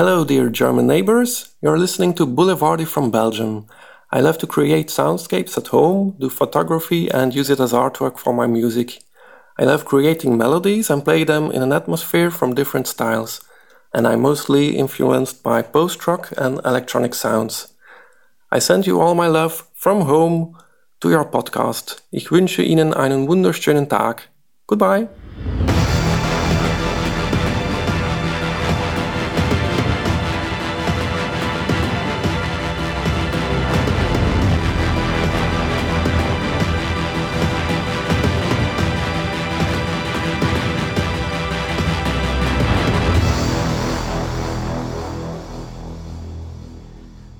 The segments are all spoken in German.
Hello, dear German neighbors. You're listening to Boulevardy from Belgium. I love to create soundscapes at home, do photography, and use it as artwork for my music. I love creating melodies and play them in an atmosphere from different styles, and I'm mostly influenced by post rock and electronic sounds. I send you all my love from home to your podcast. Ich wünsche Ihnen einen wunderschönen Tag. Goodbye.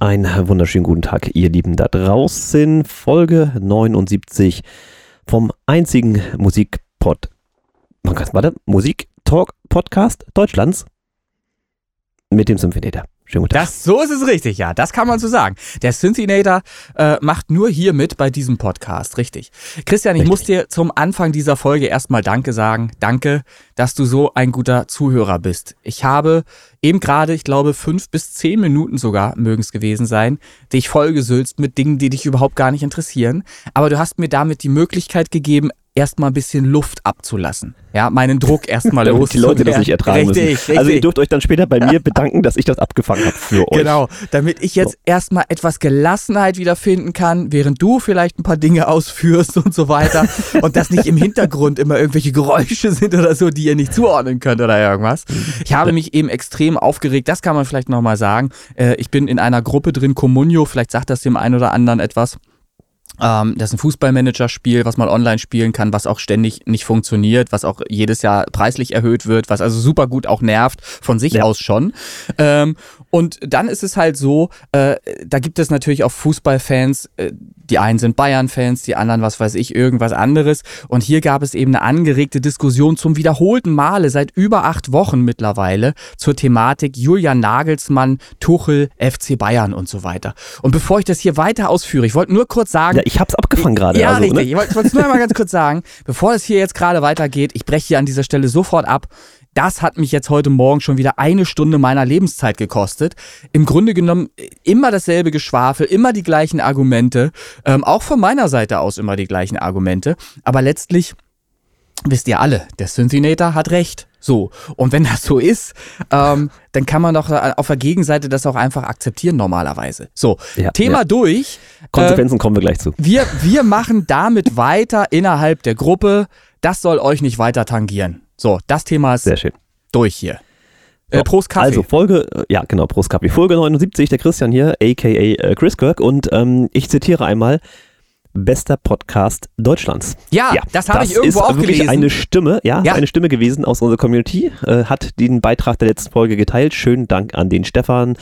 Einen wunderschönen guten Tag, ihr Lieben da draußen. Folge 79 vom einzigen Musikpod. Warte, Musik-Talk-Podcast Deutschlands mit dem Symphinator. Schönen guten Tag. Das, so ist es richtig, ja. Das kann man so sagen. Der Synthinator äh, macht nur hier mit bei diesem Podcast, richtig. Christian, ich richtig. muss dir zum Anfang dieser Folge erstmal Danke sagen. Danke, dass du so ein guter Zuhörer bist. Ich habe eben gerade, ich glaube, fünf bis zehn Minuten sogar mögen es gewesen sein, dich vollgesülzt mit Dingen, die dich überhaupt gar nicht interessieren. Aber du hast mir damit die Möglichkeit gegeben, erstmal ein bisschen Luft abzulassen. Ja, meinen Druck erstmal los. die Leute das nicht ertragen richtig, müssen. Richtig. Also ihr dürft euch dann später bei mir bedanken, dass ich das abgefangen habe für euch. Genau, damit ich jetzt so. erstmal etwas Gelassenheit wiederfinden kann, während du vielleicht ein paar Dinge ausführst und so weiter und dass nicht im Hintergrund immer irgendwelche Geräusche sind oder so, die ihr nicht zuordnen könnt oder irgendwas. Ich habe mich eben extrem aufgeregt, das kann man vielleicht nochmal sagen. Äh, ich bin in einer Gruppe drin, Comunio, vielleicht sagt das dem einen oder anderen etwas. Ähm, das ist ein Fußballmanager-Spiel, was man online spielen kann, was auch ständig nicht funktioniert, was auch jedes Jahr preislich erhöht wird, was also super gut auch nervt, von sich ja. aus schon. Ähm, und dann ist es halt so, äh, da gibt es natürlich auch Fußballfans, äh, die einen sind Bayern-Fans, die anderen, was weiß ich, irgendwas anderes. Und hier gab es eben eine angeregte Diskussion zum wiederholten Male seit über acht Wochen mittlerweile zur Thematik Julian Nagelsmann, Tuchel, FC Bayern und so weiter. Und bevor ich das hier weiter ausführe, ich wollte nur kurz sagen. Ja, ich hab's abgefangen gerade. Ja, also, richtig. Ne? Ich wollte es nur einmal ganz kurz sagen, bevor es hier jetzt gerade weitergeht, ich breche hier an dieser Stelle sofort ab. Das hat mich jetzt heute Morgen schon wieder eine Stunde meiner Lebenszeit gekostet. Im Grunde genommen immer dasselbe Geschwafel, immer die gleichen Argumente, ähm, auch von meiner Seite aus immer die gleichen Argumente. Aber letztlich wisst ihr alle, der Synthinator hat recht. So. Und wenn das so ist, ähm, dann kann man doch auf der Gegenseite das auch einfach akzeptieren normalerweise. So, ja, Thema ja. durch. Konsequenzen äh, kommen wir gleich zu. Wir, wir machen damit weiter innerhalb der Gruppe. Das soll euch nicht weiter tangieren. So, das Thema ist Sehr schön. durch hier. Äh, Prost Kaffee. Also Folge, äh, ja genau, Prost Kaffee. Folge 79, der Christian hier, aka äh, Chris Kirk. Und ähm, ich zitiere einmal, bester Podcast Deutschlands. Ja, ja das habe ich irgendwo auch wirklich eine Stimme, ja, ja, eine Stimme gewesen aus unserer Community, äh, hat den Beitrag der letzten Folge geteilt. Schönen Dank an den Stefan,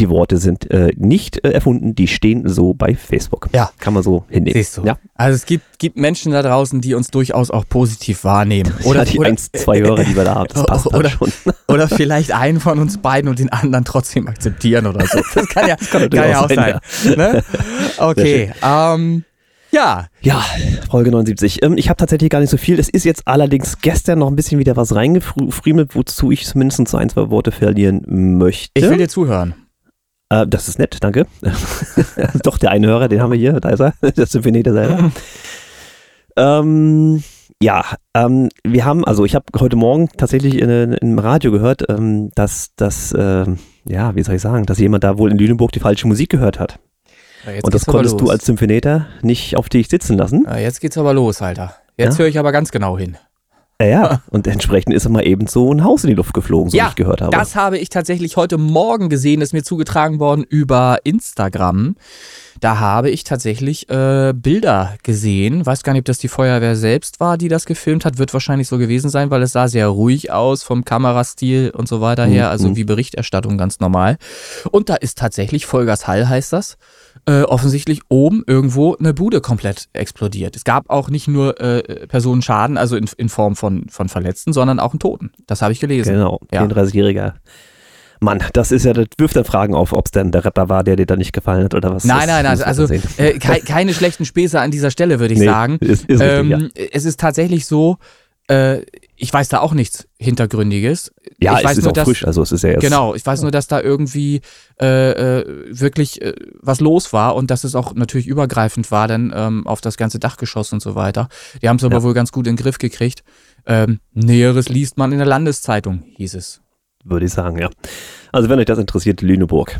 die Worte sind äh, nicht äh, erfunden, die stehen so bei Facebook. Ja. Kann man so hinnehmen. Siehst du. Ja. Also es gibt, gibt Menschen da draußen, die uns durchaus auch positiv wahrnehmen. Oder ja, die oder, eins, zwei Hörer, die wir da haben. Das passt oder, schon. oder vielleicht einen von uns beiden und den anderen trotzdem akzeptieren oder so. Das kann ja, das kann kann ja auch sein. sein. Ne? Okay. Ähm, ja. Ja, Folge 79. Ähm, ich habe tatsächlich gar nicht so viel. Es ist jetzt allerdings gestern noch ein bisschen wieder was reingefriemelt, wozu ich zumindest so ein, zwei Worte verlieren möchte. Ich will dir zuhören. Äh, das ist nett, danke. Doch, der eine Hörer, den haben wir hier, da ist er. Das sind wir nicht selber. ähm, ja, ähm, wir haben, also ich habe heute Morgen tatsächlich in, in, im Radio gehört, ähm, dass, dass äh, ja, wie soll ich sagen, dass jemand da wohl in Lüneburg die falsche Musik gehört hat. Ja, Und das konntest du als Symphoneter nicht auf dich sitzen lassen. Ja, jetzt geht's aber los, Alter. Jetzt ja? höre ich aber ganz genau hin. Ja, ja, und entsprechend ist mal eben so ein Haus in die Luft geflogen, so ja, wie ich gehört habe. Das habe ich tatsächlich heute Morgen gesehen, ist mir zugetragen worden über Instagram. Da habe ich tatsächlich äh, Bilder gesehen. Weiß gar nicht, ob das die Feuerwehr selbst war, die das gefilmt hat. Wird wahrscheinlich so gewesen sein, weil es sah sehr ruhig aus vom Kamerastil und so weiter her. Also mhm. wie Berichterstattung ganz normal. Und da ist tatsächlich Vollgas Hall heißt das äh, offensichtlich oben irgendwo eine Bude komplett explodiert. Es gab auch nicht nur äh, Personenschaden, also in, in Form von, von Verletzten, sondern auch einen Toten. Das habe ich gelesen. Genau, ja. 34-jähriger Mann, das ist ja, das wirft dann Fragen auf, ob es denn der Rapper war, der dir da nicht gefallen hat oder was. Nein, nein, nein, also äh, ke keine schlechten Späße an dieser Stelle, würde ich nee, sagen. Ist, ist ähm, richtig, ja. Es ist tatsächlich so, äh, ich weiß da auch nichts Hintergründiges. Ja, ich weiß es ist nur, auch dass, frisch, also es ist ja jetzt. Genau, ich weiß nur, dass da irgendwie äh, äh, wirklich äh, was los war und dass es auch natürlich übergreifend war, dann ähm, auf das ganze Dachgeschoss und so weiter. Die haben es aber Ja. wohl ganz gut in den Griff gekriegt. Ähm, Näheres liest man in der Landeszeitung, hieß es. Würde ich sagen, ja. Also wenn euch das interessiert, Lüneburg.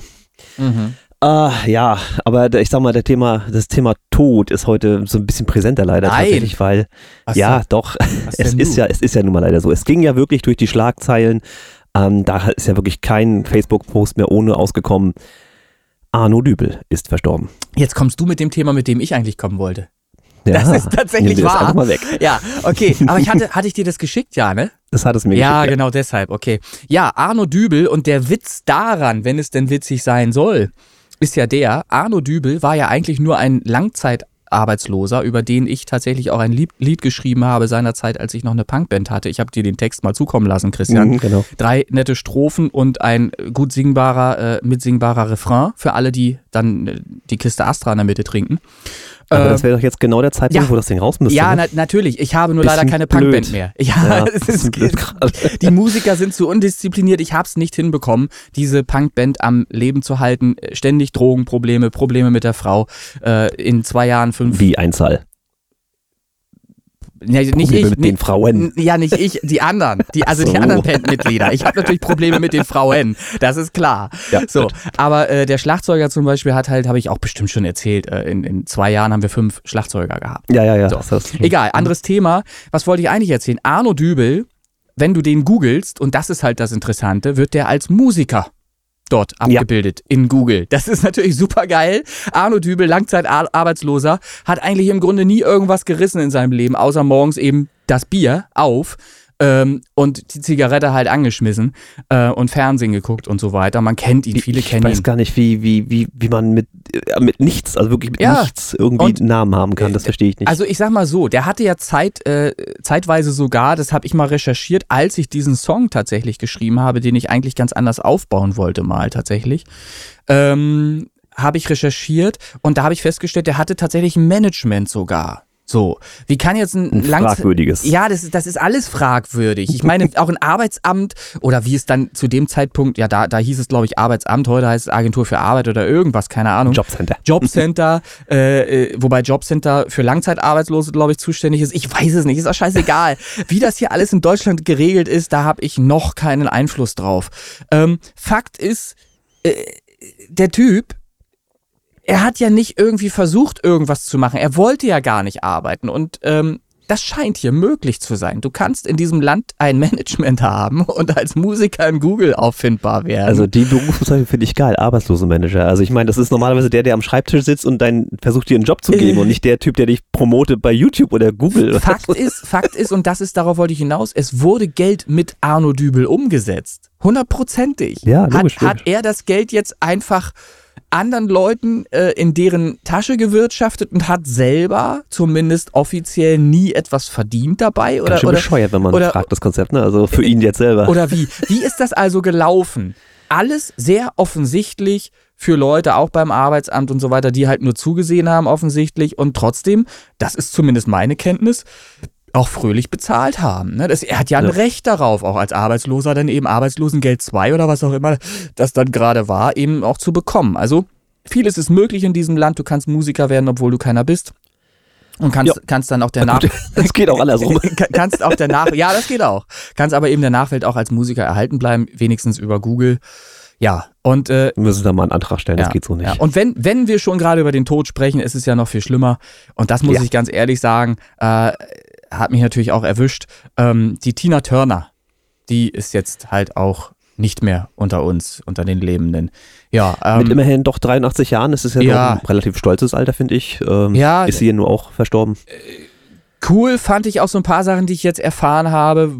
Mhm. Ah, ja, aber ich sag mal, der Thema, das Thema Tod ist heute so ein bisschen präsenter leider Nein. tatsächlich, weil Was ja, denn? doch, es ist ja, es ist ja nun mal leider so. Es ging ja wirklich durch die Schlagzeilen. Ähm, da ist ja wirklich kein Facebook-Post mehr ohne ausgekommen. Arno Dübel ist verstorben. Jetzt kommst du mit dem Thema, mit dem ich eigentlich kommen wollte. Ja, Das ist tatsächlich wahr. einfach mal weg. Ja, okay. Aber ich hatte, hatte ich dir das geschickt, ja, ne? Das hat es mir Ja, geschickt. genau deshalb, okay. Ja, Arno Dübel und der Witz daran, wenn es denn witzig sein soll, ist ja der, Arno Dübel war ja eigentlich nur ein Langzeitarbeitsloser, über den ich tatsächlich auch ein Lied, geschrieben habe seinerzeit, als ich noch eine Punkband hatte. Ich habe dir den Text mal zukommen lassen, Christian. Mhm, genau. Drei nette Strophen und ein gut singbarer, äh, mitsingbarer Refrain für alle, die dann äh, die Kiste Astra in der Mitte trinken. Aber Äh, das wäre doch jetzt genau der Zeitpunkt, ja. wo das Ding raus müsste. ja, ne? na, natürlich. Ich habe nur Bisschen leider keine blöd. Punkband mehr. Ja, Ja, ist, die Musiker sind zu undiszipliniert. Ich habe es nicht hinbekommen, diese Punkband am Leben zu halten. Ständig Drogenprobleme, Probleme mit der Frau. Äh, in zwei Jahren fünf. Wie Einzahl. Ja, nicht Probleme ich, mit nicht, den Frauen. Ja, nicht ich, die anderen. Die, also so. die anderen Bandmitglieder. Ich habe natürlich Probleme mit den Frauen. Das ist klar. Ja, so, gut. aber äh, der Schlagzeuger zum Beispiel hat halt, habe ich auch bestimmt schon erzählt, äh, in, in zwei Jahren haben wir fünf Schlagzeuger gehabt. Ja, ja, ja. So. Egal, anderes Thema. Was wollte ich eigentlich erzählen? Arno Dübel, wenn du den googelst, und das ist halt das Interessante, wird der als Musiker dort abgebildet in Google. Das ist natürlich super geil. Arno Dübel, Langzeitarbeitsloser, hat eigentlich im Grunde nie irgendwas gerissen in seinem Leben, außer morgens eben das Bier auf. Ähm, und die Zigarette halt angeschmissen äh, und Fernsehen geguckt und so weiter. Man kennt ihn, viele ich kennen weiß ihn. gar nicht, wie, wie, wie, wie man mit, äh, mit nichts, also wirklich mit Ja. nichts irgendwie Und- einen Namen haben kann. Das verstehe ich nicht. Also ich sag mal so, der hatte ja Zeit, äh, zeitweise sogar, das habe ich mal recherchiert, als ich diesen Song tatsächlich geschrieben habe, den ich eigentlich ganz anders aufbauen wollte mal tatsächlich, ähm, habe ich recherchiert und da habe ich festgestellt, der hatte tatsächlich ein Management sogar. So, wie kann jetzt ein, ein Langze- fragwürdiges. ja, das, ist- das ist alles fragwürdig. Ich meine, auch ein Arbeitsamt oder wie es dann zu dem Zeitpunkt, ja, da, da hieß es, glaube ich, Arbeitsamt, heute heißt es Agentur für Arbeit oder irgendwas, keine Ahnung. Jobcenter. Jobcenter, äh, äh, wobei Jobcenter für Langzeitarbeitslose, glaube ich, zuständig ist. Ich weiß es nicht, ist auch scheißegal. Wie das hier alles in Deutschland geregelt ist, da habe ich noch keinen Einfluss drauf. Ähm, Fakt ist, äh, der Typ, er hat ja nicht irgendwie versucht, irgendwas zu machen. Er wollte ja gar nicht arbeiten. Und ähm, das scheint hier möglich zu sein. Du kannst in diesem Land ein Management haben und als Musiker in Google auffindbar werden. Also die Berufsbezeichnung finde ich geil, Arbeitslosenmanager. Also ich meine, das ist normalerweise der, der am Schreibtisch sitzt und dann versucht dir einen Job zu geben Äh. und nicht der Typ, der dich promotet bei YouTube oder Google. Fakt so. ist, Fakt ist, und das ist, darauf wollte ich hinaus, es wurde Geld mit Arno Dübel umgesetzt. Hundertprozentig. Ja, logisch, Hat, hat logisch. er das Geld jetzt einfach anderen Leuten äh, in deren Tasche gewirtschaftet und hat selber zumindest offiziell nie etwas verdient dabei? Oder, Ganz schön oder, bescheuert, wenn man oder- fragt, das Konzept, ne? Also für ihn jetzt selber. oder wie? Wie ist das also gelaufen? Alles sehr offensichtlich für Leute, auch beim Arbeitsamt und so weiter, die halt nur zugesehen haben, offensichtlich, und trotzdem, das ist zumindest meine Kenntnis, auch fröhlich bezahlt haben. Ne? Das, er hat ja ein Ja. Recht darauf, auch als Arbeitsloser dann eben Arbeitslosengeld 2 oder was auch immer das dann gerade war, eben auch zu bekommen. Also vieles ist möglich in diesem Land. Du kannst Musiker werden, obwohl du keiner bist. Und kannst, Ja. kannst dann auch der Nach das geht auch andersrum. Ka- kannst auch der Nach ja, das geht auch. Kannst aber eben der Nachwelt auch als Musiker erhalten bleiben, wenigstens über Google. Ja, und äh, Wir müssen da mal einen Antrag stellen, ja, das geht so nicht. Ja. Und wenn, wenn wir schon gerade über den Tod sprechen, ist es ja noch viel schlimmer. Und das muss Ja. ich ganz ehrlich sagen, äh, hat mich natürlich auch erwischt. Ähm, die Tina Turner, die ist jetzt halt auch nicht mehr unter uns, unter den Lebenden. Ja, Mit ähm, immerhin doch 83 Jahren, das ist ja, Ja. ein relativ stolzes Alter, finde ich. Ähm, Ja. Ist sie ja nur auch verstorben. Cool fand ich auch so ein paar Sachen, die ich jetzt erfahren habe.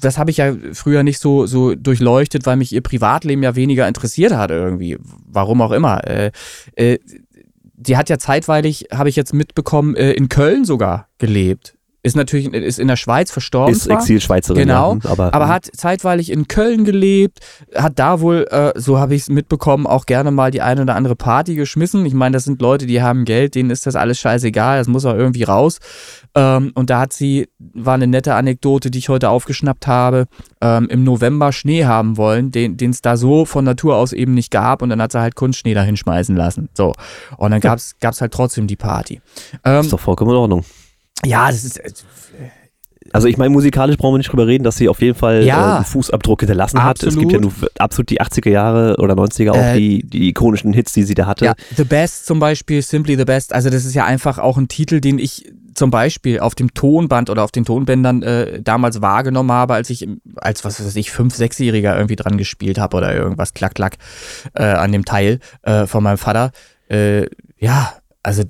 Das habe ich ja früher nicht so, so durchleuchtet, weil mich ihr Privatleben ja weniger interessiert hat irgendwie. Warum auch immer. Äh, äh, die hat ja zeitweilig, habe ich jetzt mitbekommen, äh, in Köln sogar gelebt. Ist natürlich ist in der Schweiz verstorben. Ist Exilschweizerin. Genau, ja, aber, aber hat zeitweilig in Köln gelebt, hat da wohl, äh, so habe ich es mitbekommen, auch gerne mal die eine oder andere Party geschmissen. Ich meine, das sind Leute, die haben Geld, denen ist das alles scheißegal, das muss auch irgendwie raus. Ähm, und da hat sie, war eine nette Anekdote, die ich heute aufgeschnappt habe, ähm, im November Schnee haben wollen, den es da so von Natur aus eben nicht gab. Und dann hat sie halt Kunstschnee da hinschmeißen lassen. So. Und dann gab es halt trotzdem die Party. Ähm, ist doch vollkommen in Ordnung. Ja, das ist. Äh, also ich meine, musikalisch brauchen wir nicht drüber reden, dass sie auf jeden Fall ja, äh, einen Fußabdruck hinterlassen absolut. hat. Es gibt ja nur absolut die 80er Jahre oder 90er auch äh, die, die ikonischen Hits, die sie da hatte. Ja, The Best zum Beispiel, Simply the Best. Also das ist ja einfach auch ein Titel, den ich zum Beispiel auf dem Tonband oder auf den Tonbändern äh, damals wahrgenommen habe, als ich als was weiß ich fünf, sechsjähriger irgendwie dran gespielt habe oder irgendwas klack klack äh, an dem Teil äh, von meinem Vater. Äh, ja, also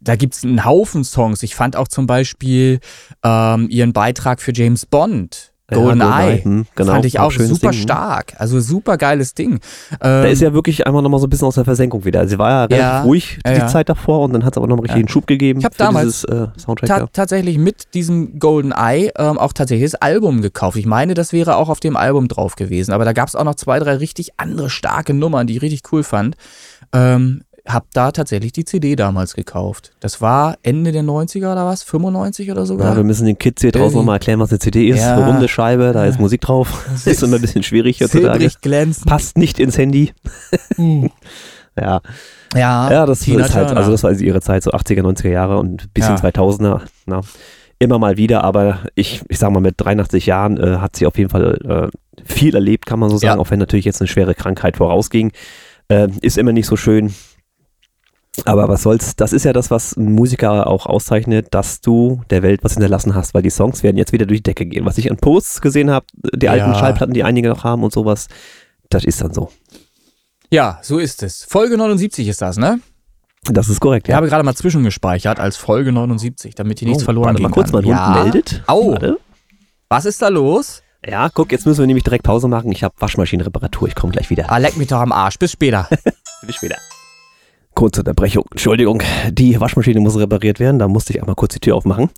da gibt es einen Haufen Songs. Ich fand auch zum Beispiel ähm, ihren Beitrag für James Bond. Golden ja, Eye. Hm, genau, fand ich auch super Ding. stark. Also super geiles Ding. Ähm, da ist ja wirklich einmal nochmal so ein bisschen aus der Versenkung wieder. Sie war ja relativ ja, ruhig die ja. Zeit davor und dann hat es aber noch einen richtigen Schub gegeben. Ich habe damals dieses, äh, ta tatsächlich mit diesem Golden Eye ähm, auch tatsächlich das Album gekauft. Ich meine, das wäre auch auf dem Album drauf gewesen. Aber da gab es auch noch zwei, drei richtig andere starke Nummern, die ich richtig cool fand. Ähm, habe da tatsächlich die CD damals gekauft. Das war Ende der 90er oder was? 95 oder sogar? Ja, wir müssen den Kids hier draußen nochmal erklären, was eine CD ist. Ja. Eine runde Scheibe, da ist Musik drauf. Das ist immer ein bisschen schwierig heutzutage. glänzend. Passt nicht ins Handy. Hm. ja. Ja, ja das Tina ist halt, also das war ihre Zeit, so 80er, 90er Jahre und bisschen ja. 2000er. Na, immer mal wieder, aber ich, ich sag mal, mit 83 Jahren äh, hat sie auf jeden Fall äh, viel erlebt, kann man so sagen, ja. auch wenn natürlich jetzt eine schwere Krankheit vorausging. Äh, ist immer nicht so schön. Aber was soll's, das ist ja das, was ein Musiker auch auszeichnet, dass du der Welt was hinterlassen hast, weil die Songs werden jetzt wieder durch die Decke gehen. Was ich an Posts gesehen habe, die ja. alten Schallplatten, die einige noch haben und sowas, das ist dann so. Ja, so ist es. Folge 79 ist das, ne? Das ist korrekt, ja. Ich habe gerade mal zwischengespeichert als Folge 79, damit hier nichts oh, verloren warte geht. mal kurz, mein ja. Hund meldet. Au. Warte. Was ist da los? Ja, guck, jetzt müssen wir nämlich direkt Pause machen. Ich habe Waschmaschinenreparatur, ich komme gleich wieder. Ah, leck mich doch am Arsch. Bis später. Bis später. Kurze Unterbrechung, Entschuldigung. Die Waschmaschine muss repariert werden, da musste ich einmal kurz die Tür aufmachen.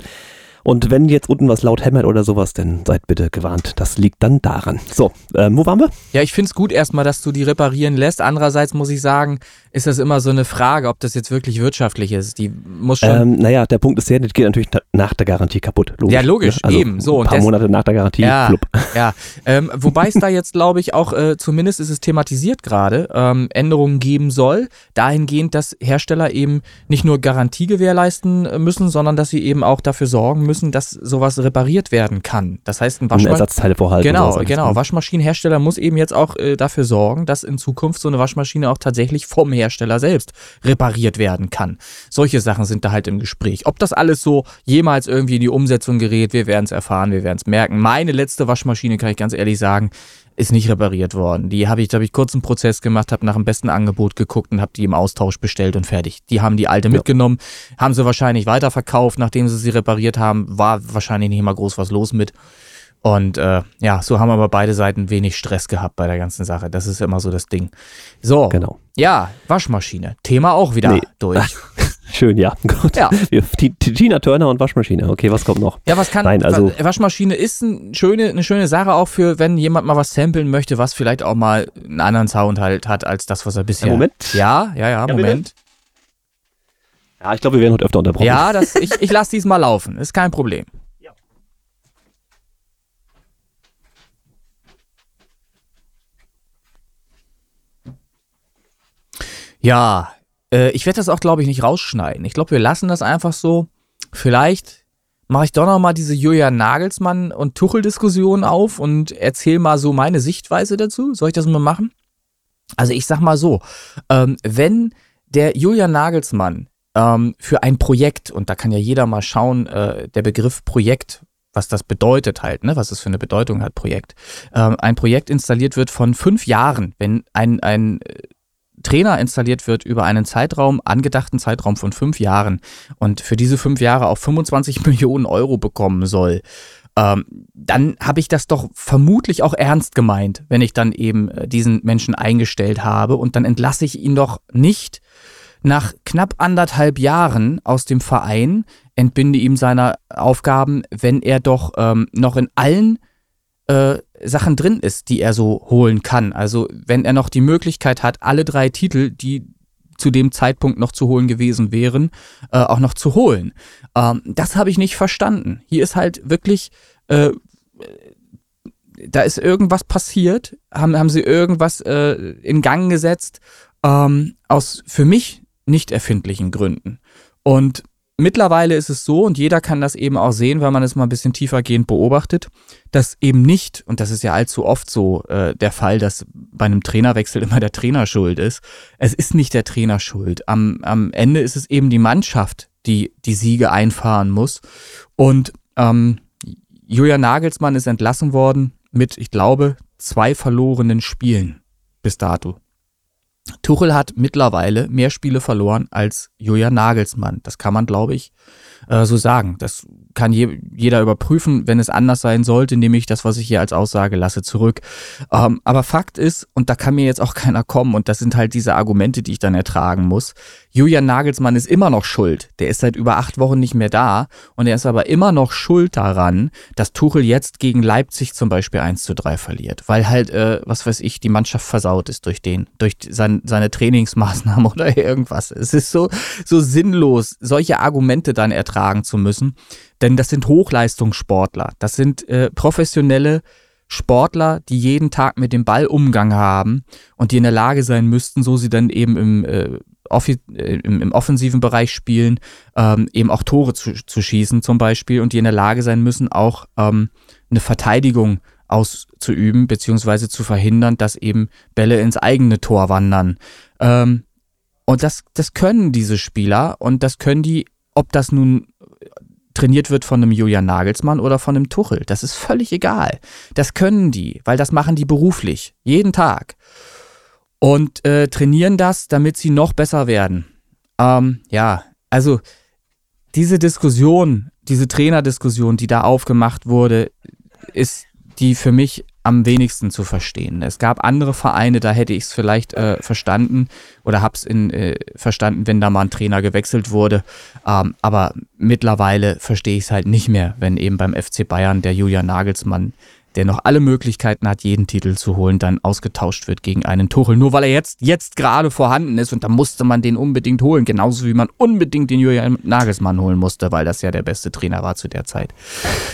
Und wenn jetzt unten was laut hämmert oder sowas, dann seid bitte gewarnt. Das liegt dann daran. So, ähm, wo waren wir? Ja, ich finde es gut erstmal, dass du die reparieren lässt. Andererseits muss ich sagen, ist das immer so eine Frage, ob das jetzt wirklich wirtschaftlich ist. Die muss schon. Ähm, naja, der Punkt ist der, das geht natürlich nach der Garantie kaputt. Logisch, ja, logisch, ne? also eben. So, ein paar Monate nach der Garantie, ja, flupp. Ja, ähm, wobei es da jetzt, glaube ich, auch, äh, zumindest ist es thematisiert gerade, ähm, Änderungen geben soll, dahingehend, dass Hersteller eben nicht nur Garantie gewährleisten äh, müssen, sondern dass sie eben auch dafür sorgen müssen, müssen, dass sowas repariert werden kann. Das heißt, ein Waschmaschinen Ersatzteile vorhalten. Genau, genau. Waschmaschinenhersteller muss eben jetzt auch äh, dafür sorgen, dass in Zukunft so eine Waschmaschine auch tatsächlich vom Hersteller selbst repariert werden kann. Solche Sachen sind da halt im Gespräch. Ob das alles so jemals irgendwie in die Umsetzung gerät, wir werden es erfahren, wir werden es merken. Meine letzte Waschmaschine, kann ich ganz ehrlich sagen, ist nicht repariert worden. Die habe ich, da habe ich kurz einen Prozess gemacht, habe nach dem besten Angebot geguckt und habe die im Austausch bestellt und fertig. Die haben die alte ja. mitgenommen, haben sie wahrscheinlich weiterverkauft, nachdem sie sie repariert haben, war wahrscheinlich nicht mal groß was los mit. Und äh, ja, so haben aber beide Seiten wenig Stress gehabt bei der ganzen Sache. Das ist immer so das Ding. So, genau. Ja, Waschmaschine. Thema auch wieder nee. durch. Schön, ja. Gut. Ja. Tina Turner und Waschmaschine. Okay, was kommt noch? Ja, was kann. Nein, also Waschmaschine ist ein schöne, eine schöne Sache auch für, wenn jemand mal was samplen möchte, was vielleicht auch mal einen anderen Sound halt hat als das, was er bisher. Moment. Ja, ja, ja, Moment. Bitte? Ja, ich glaube, wir werden heute öfter unterbrochen. Ja, das, ich, ich lasse diesmal laufen. Ist kein Problem. Ja. Äh, ich werde das auch, glaube ich, nicht rausschneiden. Ich glaube, wir lassen das einfach so. Vielleicht mache ich doch noch mal diese Julian Nagelsmann und Tuchel-Diskussion auf und erzähle mal so meine Sichtweise dazu. Soll ich das mal machen? Also ich sag mal so, ähm, wenn der Julian Nagelsmann ähm, für ein Projekt, und da kann ja jeder mal schauen, äh, der Begriff Projekt, was das bedeutet halt, ne, was es für eine Bedeutung hat, Projekt. Ähm, ein Projekt installiert wird von fünf Jahren, wenn ein, ein Trainer installiert wird über einen Zeitraum, angedachten Zeitraum von fünf Jahren und für diese fünf Jahre auch 25 Millionen Euro bekommen soll, ähm, dann habe ich das doch vermutlich auch ernst gemeint, wenn ich dann eben äh, diesen Menschen eingestellt habe und dann entlasse ich ihn doch nicht. Nach knapp anderthalb Jahren aus dem Verein entbinde ihm seiner Aufgaben, wenn er doch ähm, noch in allen äh, Sachen drin ist, die er so holen kann. Also wenn er noch die Möglichkeit hat, alle drei Titel, die zu dem Zeitpunkt noch zu holen gewesen wären, äh, auch noch zu holen. Ähm, das habe ich nicht verstanden. Hier ist halt wirklich, äh, da ist irgendwas passiert, haben, haben sie irgendwas äh, in Gang gesetzt, ähm, aus für mich nicht erfindlichen Gründen. Und mittlerweile ist es so, und jeder kann das eben auch sehen, weil man es mal ein bisschen tiefergehend beobachtet, dass eben nicht, und das ist ja allzu oft so äh, der Fall, dass bei einem Trainerwechsel immer der Trainer schuld ist. Es ist nicht der Trainer schuld. Am, am Ende ist es eben die Mannschaft, die die Siege einfahren muss. Und ähm, Julian Nagelsmann ist entlassen worden mit, ich glaube, zwei verlorenen Spielen bis dato. Tuchel hat mittlerweile mehr Spiele verloren als Julian Nagelsmann. Das kann man, glaube ich, äh, so sagen. Das kann je, jeder überprüfen. Wenn es anders sein sollte, nehme ich das, was ich hier als Aussage lasse, zurück. Ähm, aber Fakt ist, und da kann mir jetzt auch keiner kommen, und das sind halt diese Argumente, die ich dann ertragen muss. Julian Nagelsmann ist immer noch schuld. Der ist seit über acht Wochen nicht mehr da und er ist aber immer noch schuld daran, dass Tuchel jetzt gegen Leipzig zum Beispiel 1 zu 3 verliert. Weil halt, äh, was weiß ich, die Mannschaft versaut ist durch den, durch sein, seine Trainingsmaßnahmen oder irgendwas. Es ist so, so sinnlos, solche Argumente dann ertragen zu müssen. Denn das sind Hochleistungssportler. Das sind äh, professionelle Sportler, die jeden Tag mit dem Ball Umgang haben und die in der Lage sein müssten, so sie dann eben im, äh, im, im, offensiven Bereich spielen, ähm, eben auch Tore zu, zu, schießen zum Beispiel und die in der Lage sein müssen, auch ähm, eine Verteidigung auszuüben, beziehungsweise zu verhindern, dass eben Bälle ins eigene Tor wandern. Ähm, und das, das können diese Spieler und das können die, ob das nun trainiert wird von einem Julian Nagelsmann oder von einem Tuchel. Das ist völlig egal. Das können die, weil das machen die beruflich, jeden Tag. Und äh, trainieren das, damit sie noch besser werden. Ähm, ja, also diese Diskussion, diese Trainerdiskussion, die da aufgemacht wurde, ist die für mich am wenigsten zu verstehen. Es gab andere Vereine, da hätte ich es vielleicht äh, verstanden oder habe es äh, verstanden, wenn da mal ein Trainer gewechselt wurde. Ähm, aber mittlerweile verstehe ich es halt nicht mehr, wenn eben beim FC Bayern der Julian Nagelsmann der noch alle Möglichkeiten hat, jeden Titel zu holen, dann ausgetauscht wird gegen einen Tuchel. Nur weil er jetzt, jetzt gerade vorhanden ist und da musste man den unbedingt holen. Genauso wie man unbedingt den Julian Nagelsmann holen musste, weil das ja der beste Trainer war zu der Zeit.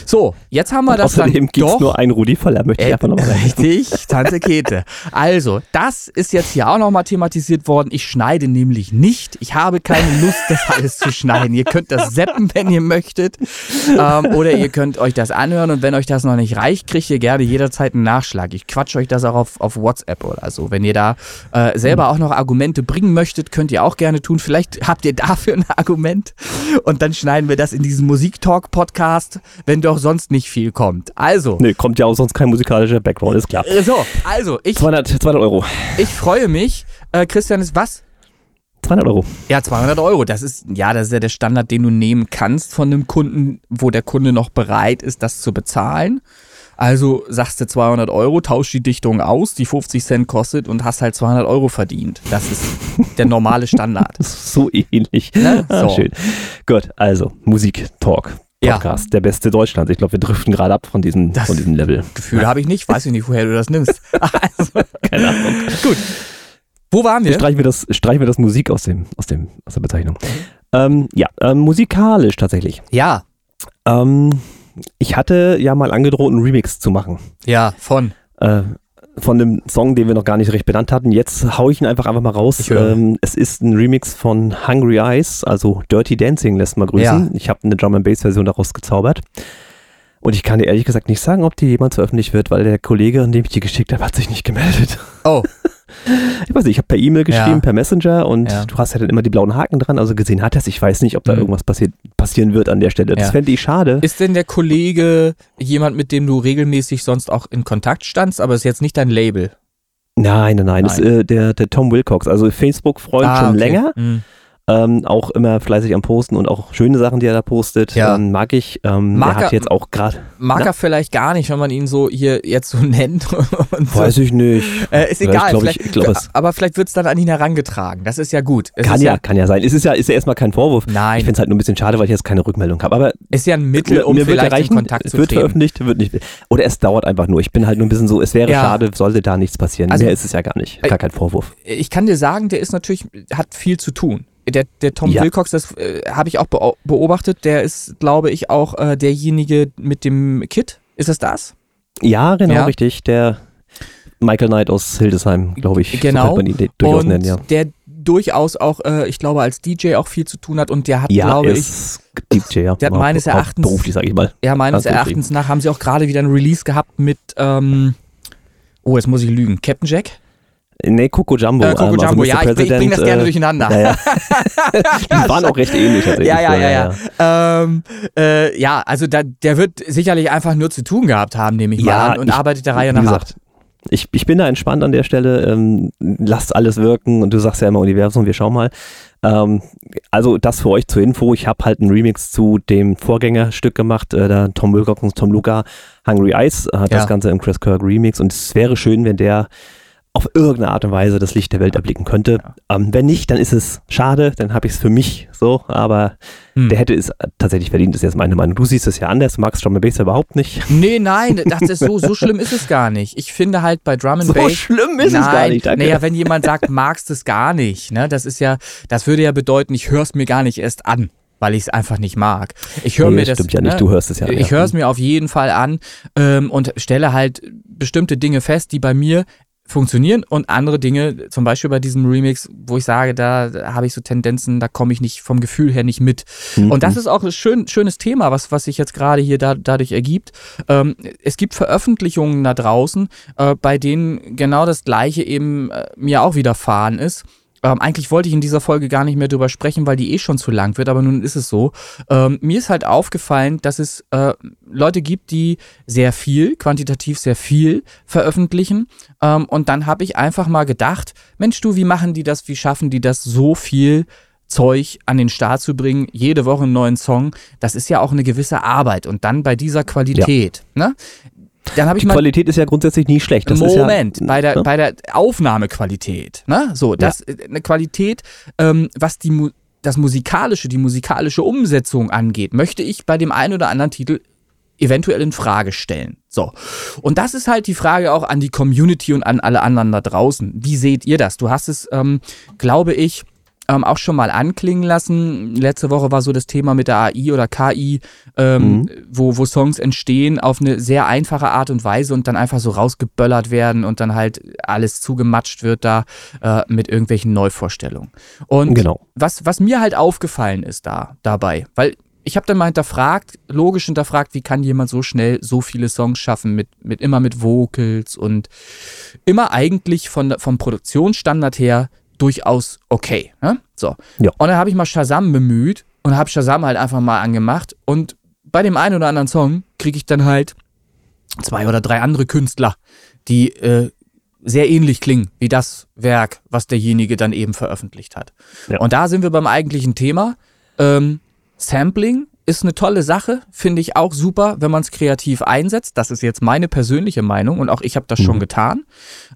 So, jetzt haben wir und das außerdem dann doch. nur einen Rudi Voller, möchte ich einfach nochmal sagen. Richtig, Tante Kete. Also, das ist jetzt hier auch nochmal thematisiert worden. Ich schneide nämlich nicht. Ich habe keine Lust, das alles zu schneiden. Ihr könnt das seppen, wenn ihr möchtet. Ähm, oder ihr könnt euch das anhören und wenn euch das noch nicht reicht, kriegt ihr gerne jederzeit einen Nachschlag. Ich quatsche euch das auch auf, auf WhatsApp oder so. Wenn ihr da äh, selber auch noch Argumente bringen möchtet, könnt ihr auch gerne tun. Vielleicht habt ihr dafür ein Argument und dann schneiden wir das in diesen Musiktalk-Podcast, wenn doch sonst nicht viel kommt. Also. Nee, kommt ja auch sonst kein musikalischer Background, ist klar. So, also ich. 200, 200 Euro. Ich freue mich. Äh, Christian ist was? 200 Euro. Ja, 200 Euro. Das ist, ja, das ist ja der Standard, den du nehmen kannst von einem Kunden, wo der Kunde noch bereit ist, das zu bezahlen. Also sagst du 200 Euro, tausch die Dichtung aus, die 50 Cent kostet und hast halt 200 Euro verdient. Das ist der normale Standard. so ähnlich. Ne? Ah, so. schön. Gut, also Musik, Talk. Podcast, ja. der beste Deutschlands. Ich glaube, wir driften gerade ab von diesem, das von diesem Level. Gefühl ja. habe ich nicht, weiß ich nicht, woher du das nimmst. also, keine Ahnung. Gut. Wo waren wir? Streichen wir das, streichen wir das Musik aus, dem, aus, dem, aus der Bezeichnung. Ähm, ja, ähm, musikalisch tatsächlich. Ja. Ähm, ich hatte ja mal angedroht, einen Remix zu machen. Ja, von. Äh, von dem Song, den wir noch gar nicht recht benannt hatten. Jetzt haue ich ihn einfach einfach mal raus. Ähm, es ist ein Remix von Hungry Eyes, also Dirty Dancing lässt mal grüßen. Ja. Ich habe eine Drum and Bass Version daraus gezaubert. Und ich kann dir ehrlich gesagt nicht sagen, ob die jemals veröffentlicht wird, weil der Kollege, an dem ich die geschickt habe, hat sich nicht gemeldet. Oh. Ich weiß nicht, ich habe per E-Mail geschrieben, ja. per Messenger und ja. du hast ja dann immer die blauen Haken dran, also gesehen hat er es. Ich weiß nicht, ob da mhm. irgendwas passiert, passieren wird an der Stelle. Das ja. fände ich schade. Ist denn der Kollege jemand, mit dem du regelmäßig sonst auch in Kontakt standst, aber ist jetzt nicht dein Label? Nein, nein, nein. nein. Das ist äh, der, der Tom Wilcox, also Facebook-Freund ah, schon okay. länger. Mhm. Ähm, auch immer fleißig am Posten und auch schöne Sachen, die er da postet. Ja. Ähm, mag ich. Ähm, Mag er hat jetzt auch gerade. Mag Na? er vielleicht gar nicht, wenn man ihn so hier jetzt so nennt. Und so. Weiß ich nicht. Äh, ist Ja, egal, glaub, vielleicht, ich- ich glaub, es- aber vielleicht wird es dann an ihn herangetragen. Das ist ja gut. Es Kann ist ja, kann ja sein. Es ist ja, ist ja erstmal kein Vorwurf. Nein. Ich finde es halt nur ein bisschen schade, weil ich jetzt keine Rückmeldung habe. Aber ist ja ein Mittel, um mir wird vielleicht erreichen, in Kontakt es zu wird treten. veröffentlicht, wird nicht. Oder es dauert einfach nur. Ich bin halt nur ein bisschen so, es wäre Ja. schade, sollte da nichts passieren. Also- Mehr ist es ja gar nicht. Gar kein Vorwurf. Ich kann dir sagen, der ist natürlich, hat viel zu tun. Der, der Tom Ja. Wilcox, das äh, habe ich auch beo- beobachtet, der ist, glaube ich, auch äh, derjenige mit dem Kit. Ist es das? Ja, genau, Ja. richtig. Der Michael Knight aus Hildesheim, glaube ich. Genau. So könnte man ihn durchaus und nennen, ja. der durchaus auch, äh, ich glaube, als DJ auch viel zu tun hat und der hat, Ja, glaube ich, DJ, ja. der hat meines Erachtens- Beruflich, sage ich mal. ja, meines Erachtens nach haben sie auch gerade wieder ein Release gehabt mit, ähm, oh, jetzt muss ich lügen, Captain Jack? Nee, Coco Jumbo. Äh, Coco ähm, also Jumbo, Mr. ja, ich, bring- ich bring das President, gerne äh, durcheinander. Naja. Die waren auch recht ähnlich tatsächlich. Ja, ja, ja, ja. Ähm, äh, ja, also da, der wird sicherlich einfach nur zu tun gehabt haben, nehme ich mal Ja, an, und ich- arbeitet der Reihe nach gesagt, ab. ich, ich bin da entspannt an der Stelle. Ähm, lasst alles wirken und du sagst ja immer Universum, wir schauen mal. Ähm, also das für euch zur Info. Ich habe halt einen Remix zu dem Vorgängerstück gemacht, äh, da Tom Wilcox und Tom Luca, Hungry Eyes, hat Ja. das Ganze im Chris Kirk Remix und es wäre schön, wenn der auf irgendeine Art und Weise das Licht der Welt erblicken könnte. Ähm, wenn nicht, dann ist es schade, dann habe ich es für mich so, aber Hm. der hätte es tatsächlich verdient, ist jetzt meine Meinung. Du siehst es ja anders, magst Drum and Bass überhaupt nicht. Nee, nein, das ist so, so schlimm ist es gar nicht. Ich finde halt bei Drum and So Bass. schlimm ist nein, es gar nicht, danke. Naja, wenn jemand sagt, magst es gar nicht, ne, das ist ja, das würde ja bedeuten, ich höre es mir gar nicht erst an, weil ich es einfach nicht mag. Ich höre Nee, mir das. stimmt ja nicht, ne, du hörst es ja. Ich ja. höre es mir auf jeden Fall an ähm, und stelle halt bestimmte Dinge fest, die bei mir funktionieren und andere Dinge, zum Beispiel bei diesem Remix, wo ich sage, da, da habe ich so Tendenzen, da komme ich nicht vom Gefühl her nicht mit. Mhm. Und das ist auch ein schön, schönes Thema, was, was sich jetzt gerade hier da, dadurch ergibt. Ähm, es gibt Veröffentlichungen da draußen, äh, bei denen genau das Gleiche eben äh, mir auch widerfahren ist. Ähm, eigentlich wollte ich in dieser Folge gar nicht mehr drüber sprechen, weil die eh schon zu lang wird, aber nun ist es so. Ähm, mir ist halt aufgefallen, dass es äh, Leute gibt, die sehr viel, quantitativ sehr viel veröffentlichen. Ähm, und dann habe ich einfach mal gedacht, Mensch du, wie machen die das, wie schaffen die das so viel Zeug an den Start zu bringen, jede Woche einen neuen Song, das ist ja auch eine gewisse Arbeit und dann bei dieser Qualität, ne? Dann habe ich Die mal Qualität ist ja grundsätzlich nie schlecht. Das Moment, ja, bei, der, ne? bei der Aufnahmequalität, ne? So, das äh, eine Qualität, ähm, was die Mu das musikalische, die musikalische Umsetzung angeht, möchte ich bei dem einen oder anderen Titel eventuell in Frage stellen. So. Und das ist halt die Frage auch an die Community und an alle anderen da draußen. Wie seht ihr das? Du hast es, ähm, glaube ich, ähm, auch schon mal anklingen lassen. Letzte Woche war so das Thema mit der AI oder KI, ähm, Mhm. wo, wo Songs entstehen auf eine sehr einfache Art und Weise und dann einfach so rausgeböllert werden und dann halt alles zugematscht wird da äh, mit irgendwelchen Neuvorstellungen. Und Genau. was, was mir halt aufgefallen ist da dabei, weil ich habe dann mal hinterfragt, logisch hinterfragt, wie kann jemand so schnell so viele Songs schaffen mit, mit immer mit Vocals und immer eigentlich von, vom Produktionsstandard her durchaus okay. Ne? So. Ja. Und dann habe ich mal Shazam bemüht und habe Shazam halt einfach mal angemacht und bei dem einen oder anderen Song kriege ich dann halt zwei oder drei andere Künstler, die äh, sehr ähnlich klingen wie das Werk, was derjenige dann eben veröffentlicht hat. Ja. Und da sind wir beim eigentlichen Thema. Ähm, Sampling ist eine tolle Sache, finde ich auch super, wenn man es kreativ einsetzt. Das ist jetzt meine persönliche Meinung und auch ich habe das schon Mhm. getan.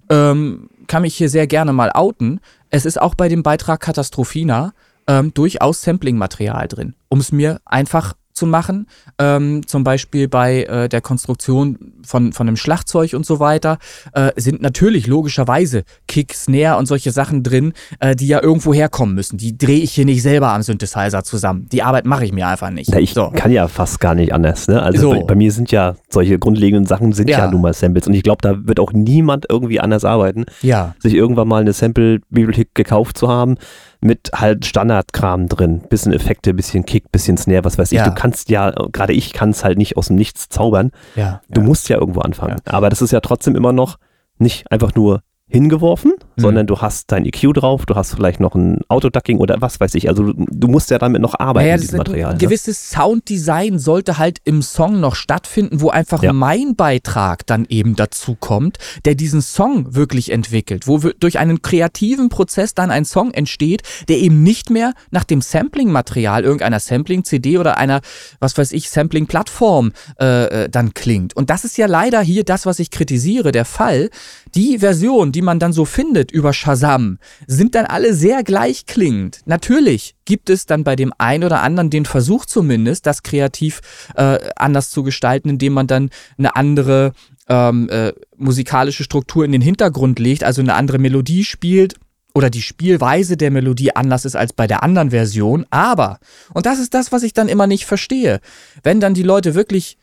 Ähm, kann mich hier sehr gerne mal outen. Es ist auch bei dem Beitrag Katastrophina ähm, durchaus Sampling-Material drin, um es mir einfach zu machen. Ähm, zum Beispiel bei äh, der Konstruktion von, von einem Schlagzeug und so weiter äh, sind natürlich logischerweise Kick, Snare und solche Sachen drin, äh, die ja irgendwo herkommen müssen. Die drehe ich hier nicht selber am Synthesizer zusammen. Die Arbeit mache ich mir einfach nicht. Na, ich so. kann ja fast gar nicht anders. Ne? Also So. bei, bei mir sind ja solche grundlegenden Sachen sind ja, Ja. nun mal Samples und ich glaube, da wird auch niemand irgendwie anders arbeiten, Ja. sich irgendwann mal eine Sample-Bibliothek gekauft zu haben mit halt Standardkram drin, bisschen Effekte, bisschen Kick, bisschen Snare, was weiß ich. Ja. Du kannst ja, gerade ich kann es halt nicht aus dem Nichts zaubern. Ja. Du musst ja irgendwo anfangen. Aber das ist ja trotzdem immer noch nicht einfach nur hingeworfen, mhm. sondern du hast dein EQ drauf, du hast vielleicht noch ein Autoducking oder was weiß ich. Also du, du musst ja damit noch arbeiten, naja, diesem Material. Ein ne? gewisses Sounddesign sollte halt im Song noch stattfinden, wo einfach ja. mein Beitrag dann eben dazu kommt, der diesen Song wirklich entwickelt, wo durch einen kreativen Prozess dann ein Song entsteht, der eben nicht mehr nach dem Sampling-Material irgendeiner Sampling-CD oder einer, was weiß ich, Sampling-Plattform äh, äh, dann klingt. Und das ist ja leider hier das, was ich kritisiere, der Fall. Die Version, die man dann so findet über Shazam, sind dann alle sehr gleichklingend. Natürlich gibt es dann bei dem einen oder anderen den Versuch zumindest, das kreativ äh, anders zu gestalten, indem man dann eine andere ähm, äh, musikalische Struktur in den Hintergrund legt, also eine andere Melodie spielt oder die Spielweise der Melodie anders ist als bei der anderen Version. Aber, und das ist das, was ich dann immer nicht verstehe, wenn dann die Leute wirklich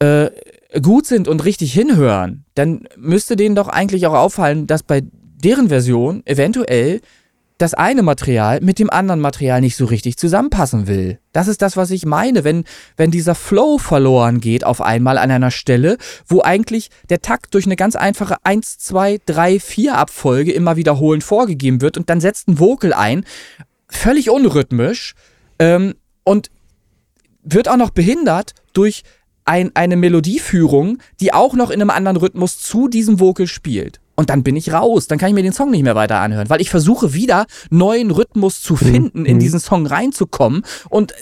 äh, gut sind und richtig hinhören, dann müsste denen doch eigentlich auch auffallen, dass bei deren Version eventuell das eine Material mit dem anderen Material nicht so richtig zusammenpassen will. Das ist das, was ich meine, wenn, wenn dieser Flow verloren geht auf einmal an einer Stelle, wo eigentlich der Takt durch eine ganz einfache 1, 2, 3, 4 Abfolge immer wiederholend vorgegeben wird und dann setzt ein Vocal ein, völlig unrhythmisch ähm, und wird auch noch behindert durch ein, eine Melodieführung, die auch noch in einem anderen Rhythmus zu diesem Vocal spielt. Und dann bin ich raus. Dann kann ich mir den Song nicht mehr weiter anhören, weil ich versuche wieder neuen Rhythmus zu mhm. finden, mhm. in diesen Song reinzukommen. Und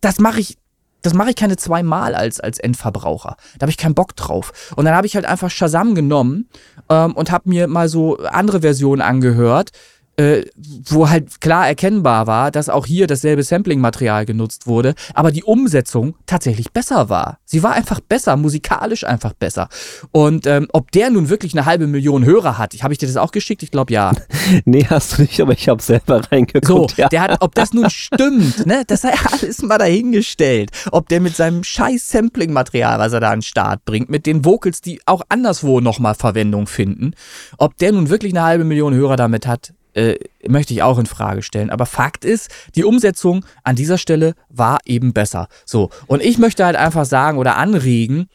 das mache ich. Das mache ich keine zweimal als, als Endverbraucher. Da habe ich keinen Bock drauf. Und dann habe ich halt einfach Shazam genommen ähm, und habe mir mal so andere Versionen angehört, äh, wo halt klar erkennbar war, dass auch hier dasselbe Sampling-Material genutzt wurde, aber die Umsetzung tatsächlich besser war. Sie war einfach besser, musikalisch einfach besser. Und ähm, ob der nun wirklich eine halbe Million Hörer hat, habe ich dir das auch geschickt? Ich glaube ja. nee, hast du nicht, aber ich habe selber reingeguckt. So, ja. der hat, ob das nun stimmt, ne, das sei alles mal dahingestellt. Ob der mit seinem scheiß Sampling-Material, was er da an den Start bringt, mit den Vocals, die auch anderswo nochmal Verwendung finden, ob der nun wirklich eine halbe Million Hörer damit hat, äh, möchte ich auch in Frage stellen. Aber Fakt ist, die Umsetzung an dieser Stelle war eben besser. So. Und ich möchte halt einfach sagen oder anregen,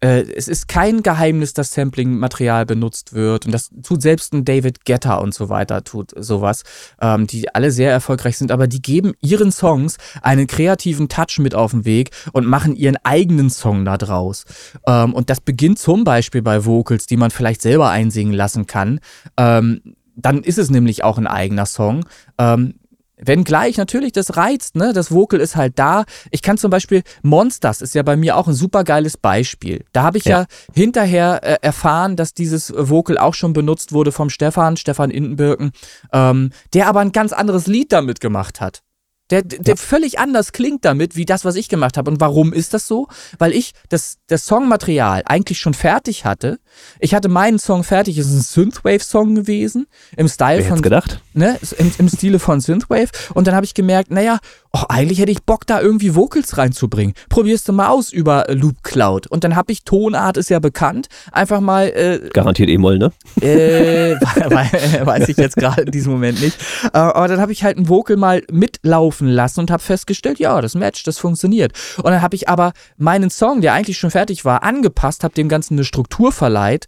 äh, es ist kein Geheimnis, dass Sampling-Material benutzt wird. Und das tut selbst ein David Getter und so weiter, tut sowas, ähm, die alle sehr erfolgreich sind. Aber die geben ihren Songs einen kreativen Touch mit auf den Weg und machen ihren eigenen Song da draus. Ähm, und das beginnt zum Beispiel bei Vocals, die man vielleicht selber einsingen lassen kann. Ähm, dann ist es nämlich auch ein eigener Song. Ähm, Wenngleich natürlich das reizt, ne? Das Vocal ist halt da. Ich kann zum Beispiel Monsters ist ja bei mir auch ein super geiles Beispiel. Da habe ich ja, ja hinterher äh, erfahren, dass dieses Vocal auch schon benutzt wurde vom Stefan, Stefan Indenbirken, ähm, der aber ein ganz anderes Lied damit gemacht hat. Der, der ja. völlig anders klingt damit, wie das, was ich gemacht habe. Und warum ist das so? Weil ich das, das Songmaterial eigentlich schon fertig hatte. Ich hatte meinen Song fertig, es ist ein Synthwave-Song gewesen. Im Style Wer von. gedacht? Ne, im, im Stile von Synthwave. Und dann habe ich gemerkt, naja, oh, eigentlich hätte ich Bock, da irgendwie Vocals reinzubringen. Probierst du mal aus über Loop Cloud. Und dann habe ich, Tonart ist ja bekannt, einfach mal. Äh, Garantiert E-Moll, ne? Äh, weiß ich jetzt gerade in diesem Moment nicht. Äh, aber dann habe ich halt ein Vocal mal mitlaufen lassen und habe festgestellt, ja, das matcht, das funktioniert. Und dann habe ich aber meinen Song, der eigentlich schon fertig war, angepasst, habe dem Ganzen eine Struktur verleiht,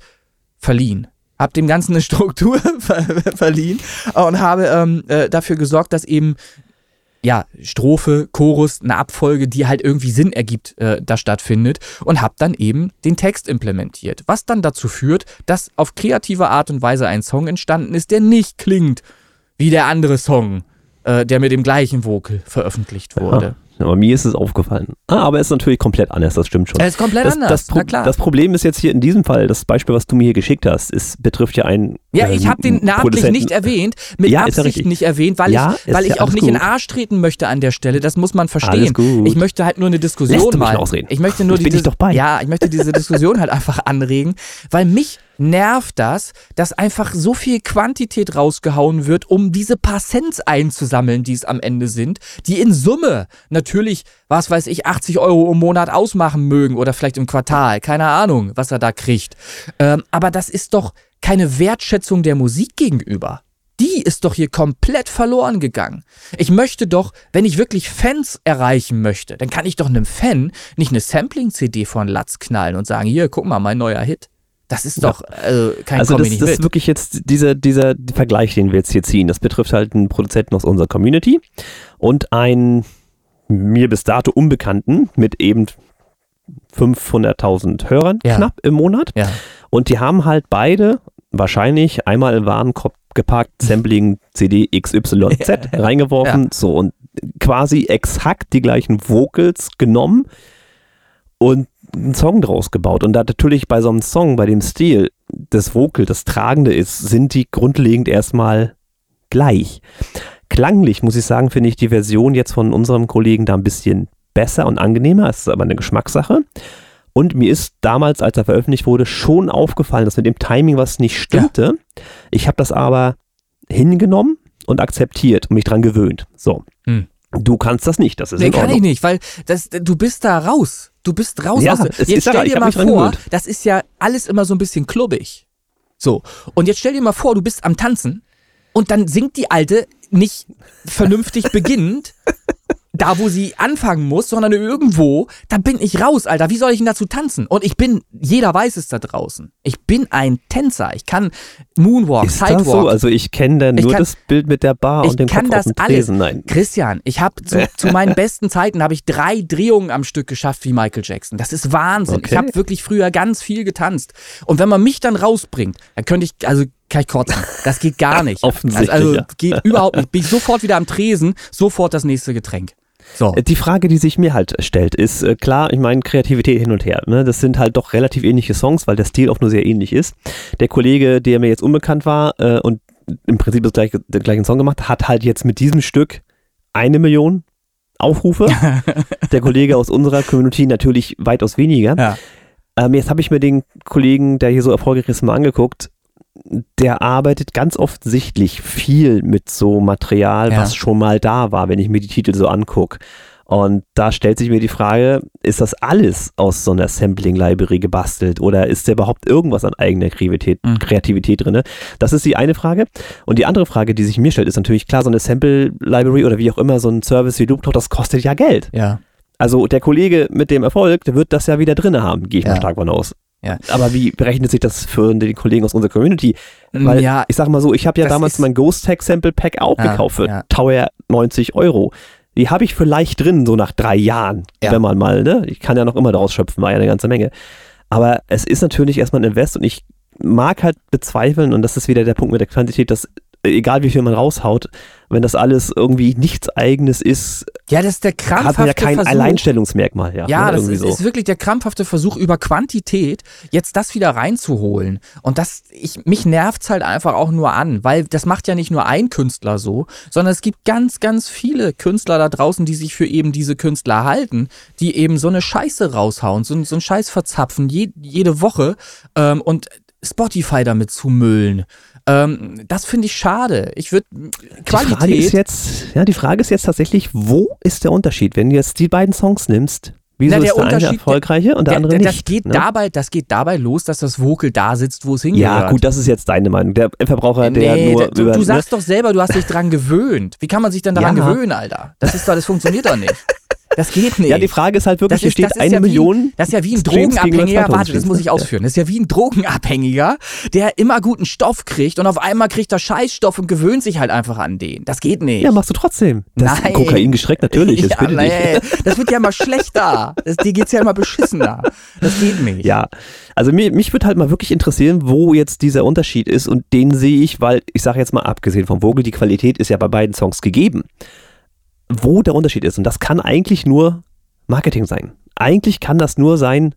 verliehen habe dem Ganzen eine Struktur ver verliehen und habe ähm, äh, dafür gesorgt, dass eben ja, Strophe, Chorus, eine Abfolge, die halt irgendwie Sinn ergibt, äh, da stattfindet und habe dann eben den Text implementiert. Was dann dazu führt, dass auf kreative Art und Weise ein Song entstanden ist, der nicht klingt wie der andere Song, äh, der mit dem gleichen Vocal veröffentlicht wurde. Ja. Aber mir ist es aufgefallen. Ah, aber es ist natürlich komplett anders, das stimmt schon. Es ist komplett das, anders, das, Pro das, Problem ist jetzt hier in diesem Fall, das Beispiel, was du mir hier geschickt hast, ist, betrifft ja einen. Ja, ich habe den namentlich nicht erwähnt, mit ja, Absicht nicht erwähnt, weil ja, ich, weil ich auch nicht gut. in den Arsch treten möchte an der Stelle. Das muss man verstehen. Ich möchte halt nur eine Diskussion mal. Ich möchte nur ich bin die, doch bei. Ja, ich möchte diese Diskussion halt einfach anregen, weil mich nervt das, dass einfach so viel Quantität rausgehauen wird, um diese paar Cents einzusammeln, die es am Ende sind, die in Summe natürlich, was weiß ich, 80 Euro im Monat ausmachen mögen oder vielleicht im Quartal, keine Ahnung, was er da kriegt. Ähm, aber das ist doch keine Wertschätzung der Musik gegenüber. Die ist doch hier komplett verloren gegangen. Ich möchte doch, wenn ich wirklich Fans erreichen möchte, dann kann ich doch einem Fan nicht eine Sampling-CD von Latz knallen und sagen, hier, guck mal, mein neuer Hit. Das ist doch äh, kein Also Kommi das, das ist wirklich jetzt dieser, dieser Vergleich, den wir jetzt hier ziehen. Das betrifft halt einen Produzenten aus unserer Community und einen mir bis dato Unbekannten mit eben 500.000 Hörern Ja. knapp im Monat. Ja. Und die haben halt beide wahrscheinlich einmal im Warenkorb geparkt Sampling CD XYZ reingeworfen. So und quasi exakt die gleichen Vocals genommen und einen Song draus gebaut. Und da natürlich bei so einem Song, bei dem Stil, das Vocal, das Tragende ist, sind die grundlegend erstmal gleich. Klanglich, muss ich sagen, finde ich die Version jetzt von unserem Kollegen da ein bisschen besser und angenehmer. Es ist aber eine Geschmackssache. Und mir ist damals, als er veröffentlicht wurde, schon aufgefallen, dass mit dem Timing was nicht stimmte. Ich habe das aber hingenommen und akzeptiert und mich dran gewöhnt. So. Hm. Du kannst das nicht, das ist Nee, in kann Ordnung. ich nicht, weil das, du bist da raus. Du bist raus Ja, aus der, es Jetzt ist stell ich dir mal vor, das ist ja alles immer so ein bisschen klubbig. So. Und jetzt stell dir mal vor, du bist am Tanzen und dann singt die Alte nicht vernünftig beginnend, da wo sie anfangen muss, sondern irgendwo, da bin ich raus, Alter. Wie soll ich denn dazu tanzen? Und ich bin, jeder weiß es da draußen. Ich bin ein Tänzer. Ich kann Moonwalk, Ist das Sidewalk, so? Also ich kenne da Ich nur kann- das Bild mit der Bar ich und dem kann Kopf das auf dem alles. Tresen. Nein. Christian, ich habe zu, zu meinen besten Zeiten habe ich drei Drehungen am Stück geschafft wie Michael Jackson. Das ist Wahnsinn. Ich Okay. habe wirklich früher ganz viel getanzt. Und wenn man mich dann rausbringt, dann könnte ich, also kann ich kotzen. Das geht gar nicht. Offensichtlich, Also, also ja. geht überhaupt nicht. Bin ich sofort wieder am Tresen, sofort das nächste Getränk. So. Die Frage, die sich mir halt stellt, ist äh, klar, ich meine Kreativität hin und her. Ne? Das sind halt doch relativ ähnliche Songs, weil der Stil auch nur sehr ähnlich ist. Der Kollege, der mir jetzt unbekannt war äh, und im Prinzip das gleiche, den gleichen Song gemacht, hat halt jetzt mit diesem Stück eine Million Aufrufe. der Kollege aus unserer Community natürlich weitaus weniger. Ja. Ähm, jetzt habe ich mir den Kollegen, der hier so erfolgreich ist, mal angeguckt. Der arbeitet ganz offensichtlich viel mit so Material, Ja. was schon mal da war, wenn ich mir die Titel so angucke. Und da stellt sich mir die Frage, ist das alles aus so einer Sampling-Library gebastelt oder ist da überhaupt irgendwas an eigener Kreativität, Mhm. Kreativität drin? Das ist die eine Frage. Und die andere Frage, die sich mir stellt, ist natürlich klar, so eine Sample-Library oder wie auch immer, so ein Service wie Looptalk, das kostet ja Geld. Ja. Also der Kollege mit dem Erfolg, der wird das ja wieder drin haben, gehe ich Ja. mal stark von aus. Ja. Aber wie berechnet sich das für den Kollegen aus unserer Community? Weil ja, ich sag mal so, ich habe ja damals mein Ghost Tag Sample Pack auch Ja, gekauft für ja. teuer 90 Euro. Die habe ich vielleicht drin, so nach drei Jahren, Ja. wenn man mal, ne? Ich kann ja noch immer daraus schöpfen, war ja eine ganze Menge. Aber es ist natürlich erstmal ein Invest und ich mag halt bezweifeln, und das ist wieder der Punkt mit der Quantität, dass egal wie viel man raushaut, wenn das alles irgendwie nichts eigenes ist, ja, das ist der hat man krampfhafte ja kein Versuch. Alleinstellungsmerkmal. Ja, Ja, das ist, so. ist wirklich der krampfhafte Versuch über Quantität, jetzt das wieder reinzuholen. Und das, ich, mich nervt's halt einfach auch nur an, weil das macht ja nicht nur ein Künstler so, sondern es gibt ganz, ganz viele Künstler da draußen, die sich für eben diese Künstler halten, die eben so eine Scheiße raushauen, so, so einen Scheiß verzapfen, je, jede Woche ähm, und Spotify damit zumüllen. Ähm, das finde ich schade. Ich würde Die Frage ist Qualität. jetzt, ja, die Frage ist jetzt tatsächlich, wo ist der Unterschied? Wenn du jetzt die beiden Songs nimmst, wieso Na, der ist der eine Unterschied- erfolgreiche und der, Der- andere der- nicht? das, geht ne? dabei, das geht dabei los, dass das Vocal da sitzt, wo es hingehört. Ja, gut, das ist jetzt deine Meinung. Der Verbraucher, der nee, nur du, über. du sagst doch selber, du hast dich dran gewöhnt. Wie kann man sich denn daran Ja. gewöhnen, Alter? Das ist doch, das funktioniert doch nicht. Das geht nicht. ja, die Frage ist halt wirklich, Das hier ist- steht das ist eine ja wie- Million. Das ist ja wie ein Streams Drogenabhängiger. 2000 Warte, das muss ich ausführen. Das ist ja wie ein Drogenabhängiger, der immer guten Stoff kriegt und auf einmal kriegt er Scheißstoff und gewöhnt sich halt einfach an den. Das geht nicht. Ja, machst du trotzdem. Das Nein. Kokain gestreckt, natürlich. Das ja, bitte nee, nicht. das wird ja immer schlechter. Das, dir geht's ja immer beschissener. Das geht nicht. Ja, also mir, mich würde halt mal wirklich interessieren, wo jetzt dieser Unterschied ist und den sehe ich, weil ich sage jetzt mal abgesehen vom Vogel, die Qualität ist ja bei beiden Songs gegeben. Wo der Unterschied ist und das kann eigentlich nur Marketing sein. Eigentlich kann das nur sein,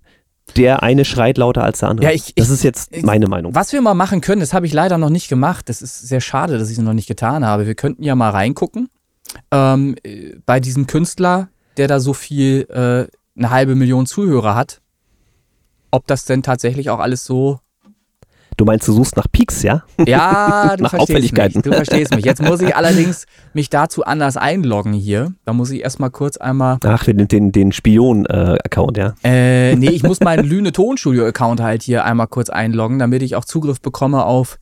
der eine schreit lauter als der andere. Ja, ich- das ist jetzt ich- meine Meinung. Was wir mal machen können, das habe ich leider noch nicht gemacht. Das ist sehr schade, dass ich es noch nicht getan habe. Wir könnten ja mal reingucken ähm, äh, bei diesem Künstler, der da so viel, äh, eine halbe Million Zuhörer hat, ob das denn tatsächlich auch alles so. Du meinst, du suchst nach Peaks, ja? Ja, du Nach verstehst Auffälligkeiten. mich. Du verstehst mich. Jetzt muss ich allerdings mich dazu anders einloggen hier. Da muss ich erstmal kurz einmal. Ach, den, den, den Spion-Account, ja. Äh, nee, ich muss meinen Lüne Tonstudio-Account halt hier einmal kurz einloggen, damit ich auch Zugriff bekomme auf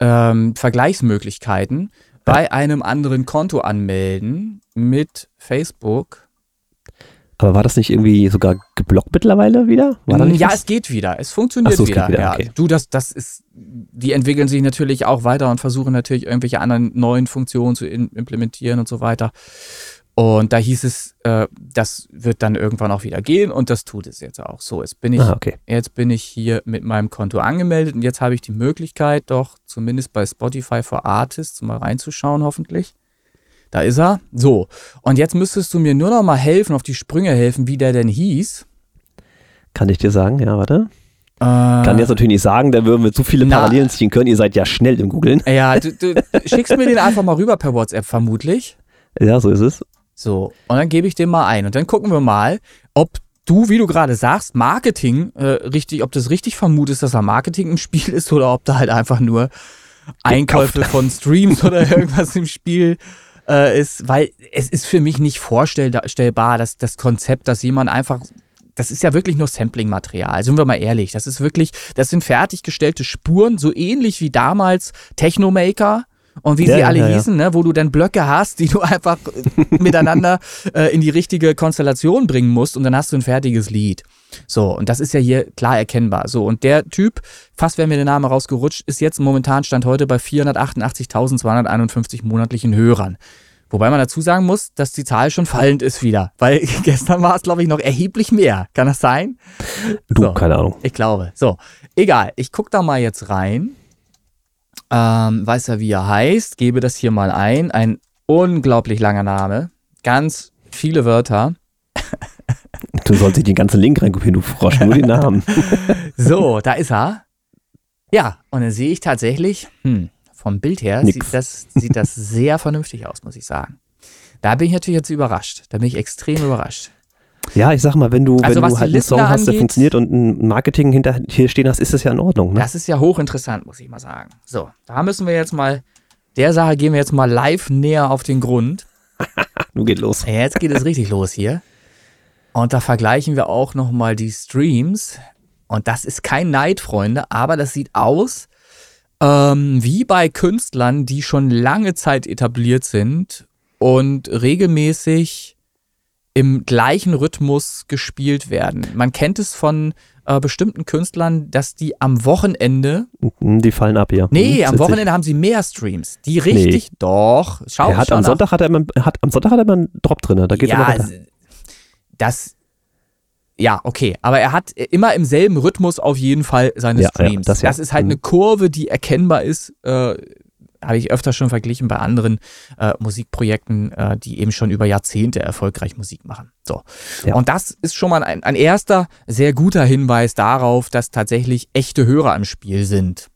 ähm, Vergleichsmöglichkeiten. Bei einem anderen Konto anmelden mit Facebook. Aber war das nicht irgendwie sogar geblockt mittlerweile wieder? ja, was? es geht wieder. Es funktioniert so, wieder. wieder. Ja. Okay. Du, das, das ist, die entwickeln sich natürlich auch weiter und versuchen natürlich irgendwelche anderen neuen Funktionen zu implementieren und so weiter. Und da hieß es, äh, das wird dann irgendwann auch wieder gehen und das tut es jetzt auch. So, jetzt bin ich, ah, okay. jetzt bin ich hier mit meinem Konto angemeldet und jetzt habe ich die Möglichkeit, doch zumindest bei Spotify for Artists mal reinzuschauen, hoffentlich. Da ist er. So. Und jetzt müsstest du mir nur noch mal helfen, auf die Sprünge helfen, wie der denn hieß. Kann ich dir sagen? Ja, warte. Äh, Kann jetzt natürlich nicht sagen, da würden wir zu viele Parallelen ziehen können. Ihr seid ja schnell im Googlen. Ja, du, du schickst mir den einfach mal rüber per WhatsApp vermutlich. Ja, so ist es. So, und dann gebe ich den mal ein. Und dann gucken wir mal, ob du, wie du gerade sagst, Marketing äh, richtig, ob das richtig vermutest, dass da Marketing im Spiel ist oder ob da halt einfach nur Einkäufe von Streams oder irgendwas im Spiel äh, ist, weil es ist für mich nicht vorstellbar, dass das Konzept, dass jemand einfach das ist ja wirklich nur Sampling-Material, sind wir mal ehrlich. Das ist wirklich, das sind fertiggestellte Spuren, so ähnlich wie damals Technomaker und wie ja, sie alle ja, hießen. Ne, wo du dann Blöcke hast, die du einfach miteinander äh, in die richtige Konstellation bringen musst und dann hast du ein fertiges Lied. So, und das ist ja hier klar erkennbar. So, und der Typ, fast wäre mir der Name rausgerutscht, ist jetzt momentan Stand heute bei 488.251 monatlichen Hörern. Wobei man dazu sagen muss, dass die Zahl schon fallend ist wieder, weil gestern war es, glaube ich, noch erheblich mehr. Kann das sein? Du, so, keine Ahnung. Ich glaube. So, egal. Ich gucke da mal jetzt rein. Ähm, weiß ja, wie er heißt. Gebe das hier mal ein. Ein unglaublich langer Name. Ganz viele Wörter. Du solltest den ganzen Link reinkopieren, du Frosch, nur den Namen. so, da ist er. Ja, und dann sehe ich tatsächlich, hm, vom Bild her sieht das, sieht das sehr vernünftig aus, muss ich sagen. Da bin ich natürlich jetzt überrascht. Da bin ich extrem überrascht. Ja, ich sag mal, wenn du, also wenn du halt einen Song hast, der funktioniert und ein Marketing hinter hier stehen hast, ist das ja in Ordnung. Ne? Das ist ja hochinteressant, muss ich mal sagen. So, da müssen wir jetzt mal, der Sache gehen wir jetzt mal live näher auf den Grund. Nun geht los. Jetzt geht es richtig los hier. Und da vergleichen wir auch nochmal die Streams. Und das ist kein Neid, Freunde, aber das sieht aus ähm, wie bei Künstlern, die schon lange Zeit etabliert sind und regelmäßig im gleichen Rhythmus gespielt werden. Man kennt es von äh, bestimmten Künstlern, dass die am Wochenende. Mhm, die fallen ab, ja. Nee, mhm, am Wochenende haben sie mehr Streams. Die richtig, nee. doch. Schau er hat am Sonntag hat er immer, hat, am Sonntag hat er immer einen Drop drin. Da geht's ja, immer das ja, okay, aber er hat immer im selben Rhythmus auf jeden Fall seine ja, Streams. Ja, das, ja. das, ist halt mhm. eine Kurve, die erkennbar ist. Äh, habe ich öfter schon verglichen bei anderen äh, Musikprojekten, äh, die eben schon über Jahrzehnte erfolgreich Musik machen. So. Ja. Und das ist schon mal ein, ein erster sehr guter Hinweis darauf, dass tatsächlich echte Hörer im Spiel sind.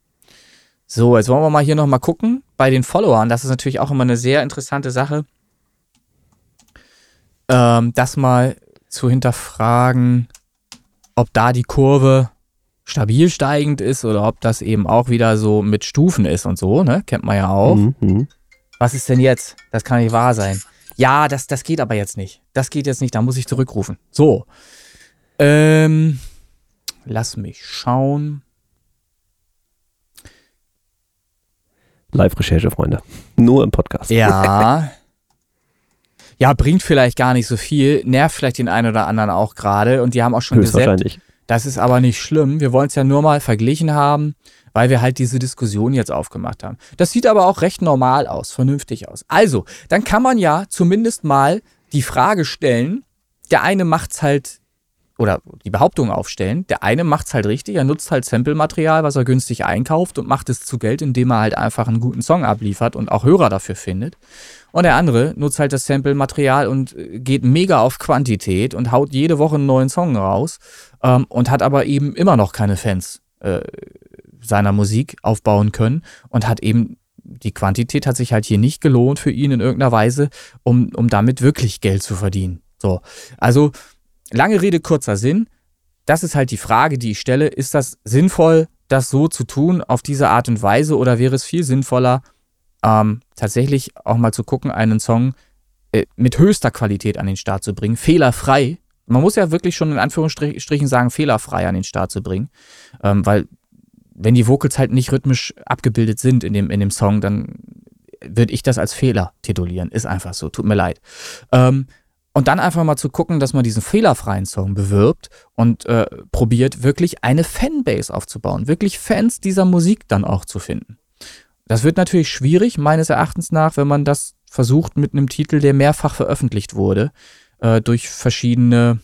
So, jetzt wollen wir mal hier nochmal gucken bei den Followern. Das ist natürlich auch immer eine sehr interessante Sache. Ähm, das mal zu hinterfragen, ob da die Kurve stabil steigend ist oder ob das eben auch wieder so mit Stufen ist und so, ne? Kennt man ja auch. Mhm, mhm. Was ist denn jetzt? Das kann nicht wahr sein. Ja, das, das geht aber jetzt nicht. Das geht jetzt nicht, da muss ich zurückrufen. So. Ähm, lass mich schauen. Live-Recherche, Freunde. Nur im Podcast. Ja. ja, bringt vielleicht gar nicht so viel, nervt vielleicht den einen oder anderen auch gerade und die haben auch schon gesagt, das ist aber nicht schlimm. Wir wollen es ja nur mal verglichen haben, weil wir halt diese Diskussion jetzt aufgemacht haben. Das sieht aber auch recht normal aus, vernünftig aus. Also, dann kann man ja zumindest mal die Frage stellen, der eine macht's halt oder die Behauptung aufstellen, der eine macht's halt richtig, er nutzt halt Sample-Material, was er günstig einkauft und macht es zu Geld, indem er halt einfach einen guten Song abliefert und auch Hörer dafür findet. Und der andere nutzt halt das Sample-Material und äh, geht mega auf Quantität und haut jede Woche einen neuen Song raus ähm, und hat aber eben immer noch keine Fans äh, seiner Musik aufbauen können und hat eben die Quantität hat sich halt hier nicht gelohnt für ihn in irgendeiner Weise, um, um damit wirklich Geld zu verdienen. So, also lange Rede, kurzer Sinn. Das ist halt die Frage, die ich stelle. Ist das sinnvoll, das so zu tun, auf diese Art und Weise, oder wäre es viel sinnvoller, ähm, tatsächlich auch mal zu gucken, einen Song äh, mit höchster Qualität an den Start zu bringen, fehlerfrei. Man muss ja wirklich schon in Anführungsstrichen sagen, fehlerfrei an den Start zu bringen, ähm, weil wenn die Vocals halt nicht rhythmisch abgebildet sind in dem, in dem Song, dann würde ich das als Fehler titulieren. Ist einfach so, tut mir leid. Ähm, und dann einfach mal zu gucken, dass man diesen fehlerfreien Song bewirbt und äh, probiert, wirklich eine Fanbase aufzubauen, wirklich Fans dieser Musik dann auch zu finden. Das wird natürlich schwierig, meines Erachtens nach, wenn man das versucht mit einem Titel, der mehrfach veröffentlicht wurde, äh, durch verschiedene,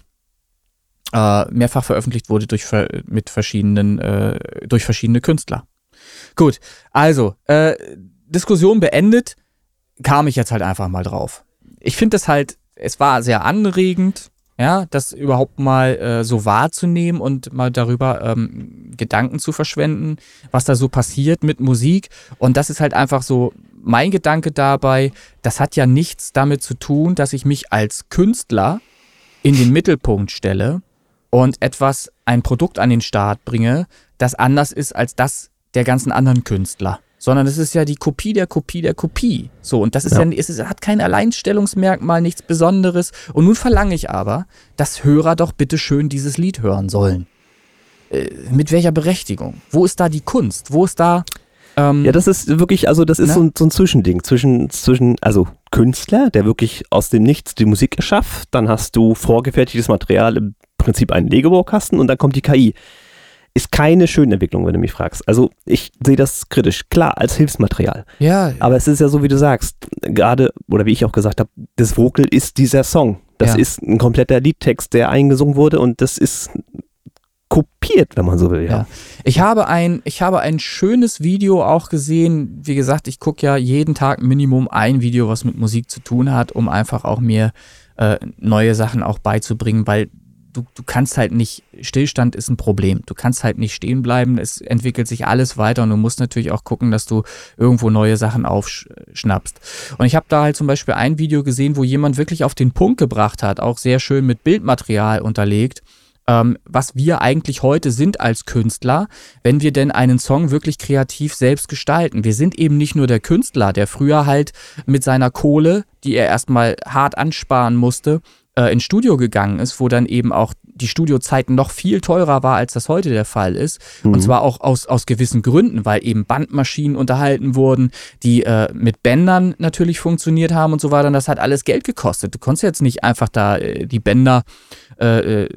äh, mehrfach veröffentlicht wurde durch, mit verschiedenen, äh, durch verschiedene Künstler. Gut, also, äh, Diskussion beendet, kam ich jetzt halt einfach mal drauf. Ich finde es halt es war sehr anregend, ja, das überhaupt mal äh, so wahrzunehmen und mal darüber ähm, Gedanken zu verschwenden, was da so passiert mit Musik. Und das ist halt einfach so mein Gedanke dabei. Das hat ja nichts damit zu tun, dass ich mich als Künstler in den Mittelpunkt stelle und etwas, ein Produkt an den Start bringe, das anders ist als das der ganzen anderen Künstler sondern es ist ja die Kopie der Kopie der Kopie. So, und das ist ja, ja es ist, hat kein Alleinstellungsmerkmal, nichts Besonderes. Und nun verlange ich aber, dass Hörer doch bitte schön dieses Lied hören sollen. Äh, mit welcher Berechtigung? Wo ist da die Kunst? Wo ist da. Ähm, ja, das ist wirklich, also das ist ne? so, ein, so ein Zwischending zwischen, zwischen, also Künstler, der wirklich aus dem Nichts die Musik erschafft, dann hast du vorgefertigtes Material, im Prinzip einen Lego-Baukasten und dann kommt die KI ist keine schöne Entwicklung, wenn du mich fragst. Also ich sehe das kritisch, klar, als Hilfsmaterial. Ja. Aber es ist ja so, wie du sagst, gerade, oder wie ich auch gesagt habe, das Vocal ist dieser Song. Das ja. ist ein kompletter Liedtext, der eingesungen wurde und das ist kopiert, wenn man so will. Ja. ja. Ich habe ein, ich habe ein schönes Video auch gesehen. Wie gesagt, ich gucke ja jeden Tag Minimum ein Video, was mit Musik zu tun hat, um einfach auch mir äh, neue Sachen auch beizubringen, weil du, du kannst halt nicht, Stillstand ist ein Problem. Du kannst halt nicht stehen bleiben. Es entwickelt sich alles weiter und du musst natürlich auch gucken, dass du irgendwo neue Sachen aufschnappst. Und ich habe da halt zum Beispiel ein Video gesehen, wo jemand wirklich auf den Punkt gebracht hat, auch sehr schön mit Bildmaterial unterlegt, ähm, was wir eigentlich heute sind als Künstler, wenn wir denn einen Song wirklich kreativ selbst gestalten. Wir sind eben nicht nur der Künstler, der früher halt mit seiner Kohle, die er erstmal hart ansparen musste, äh, ins Studio gegangen ist, wo dann eben auch die Studiozeiten noch viel teurer war, als das heute der Fall ist. Mhm. Und zwar auch aus, aus gewissen Gründen, weil eben Bandmaschinen unterhalten wurden, die äh, mit Bändern natürlich funktioniert haben und so weiter. Und das hat alles Geld gekostet. Du konntest jetzt nicht einfach da äh, die Bänder äh, äh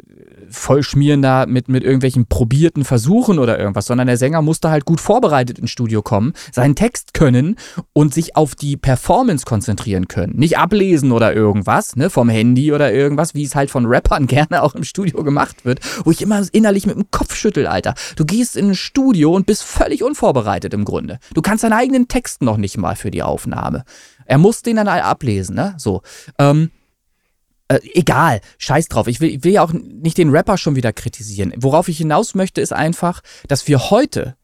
vollschmieren da mit, mit irgendwelchen probierten Versuchen oder irgendwas, sondern der Sänger musste halt gut vorbereitet ins Studio kommen, seinen Text können und sich auf die Performance konzentrieren können. Nicht ablesen oder irgendwas, ne, vom Handy oder irgendwas, wie es halt von Rappern gerne auch im Studio gemacht wird, wo ich immer innerlich mit dem Kopf schüttel, Alter. Du gehst in ein Studio und bist völlig unvorbereitet im Grunde. Du kannst deinen eigenen Text noch nicht mal für die Aufnahme. Er muss den dann ablesen, ne? So. Ähm, äh, egal, scheiß drauf. Ich will, ich will ja auch nicht den Rapper schon wieder kritisieren. Worauf ich hinaus möchte, ist einfach, dass wir heute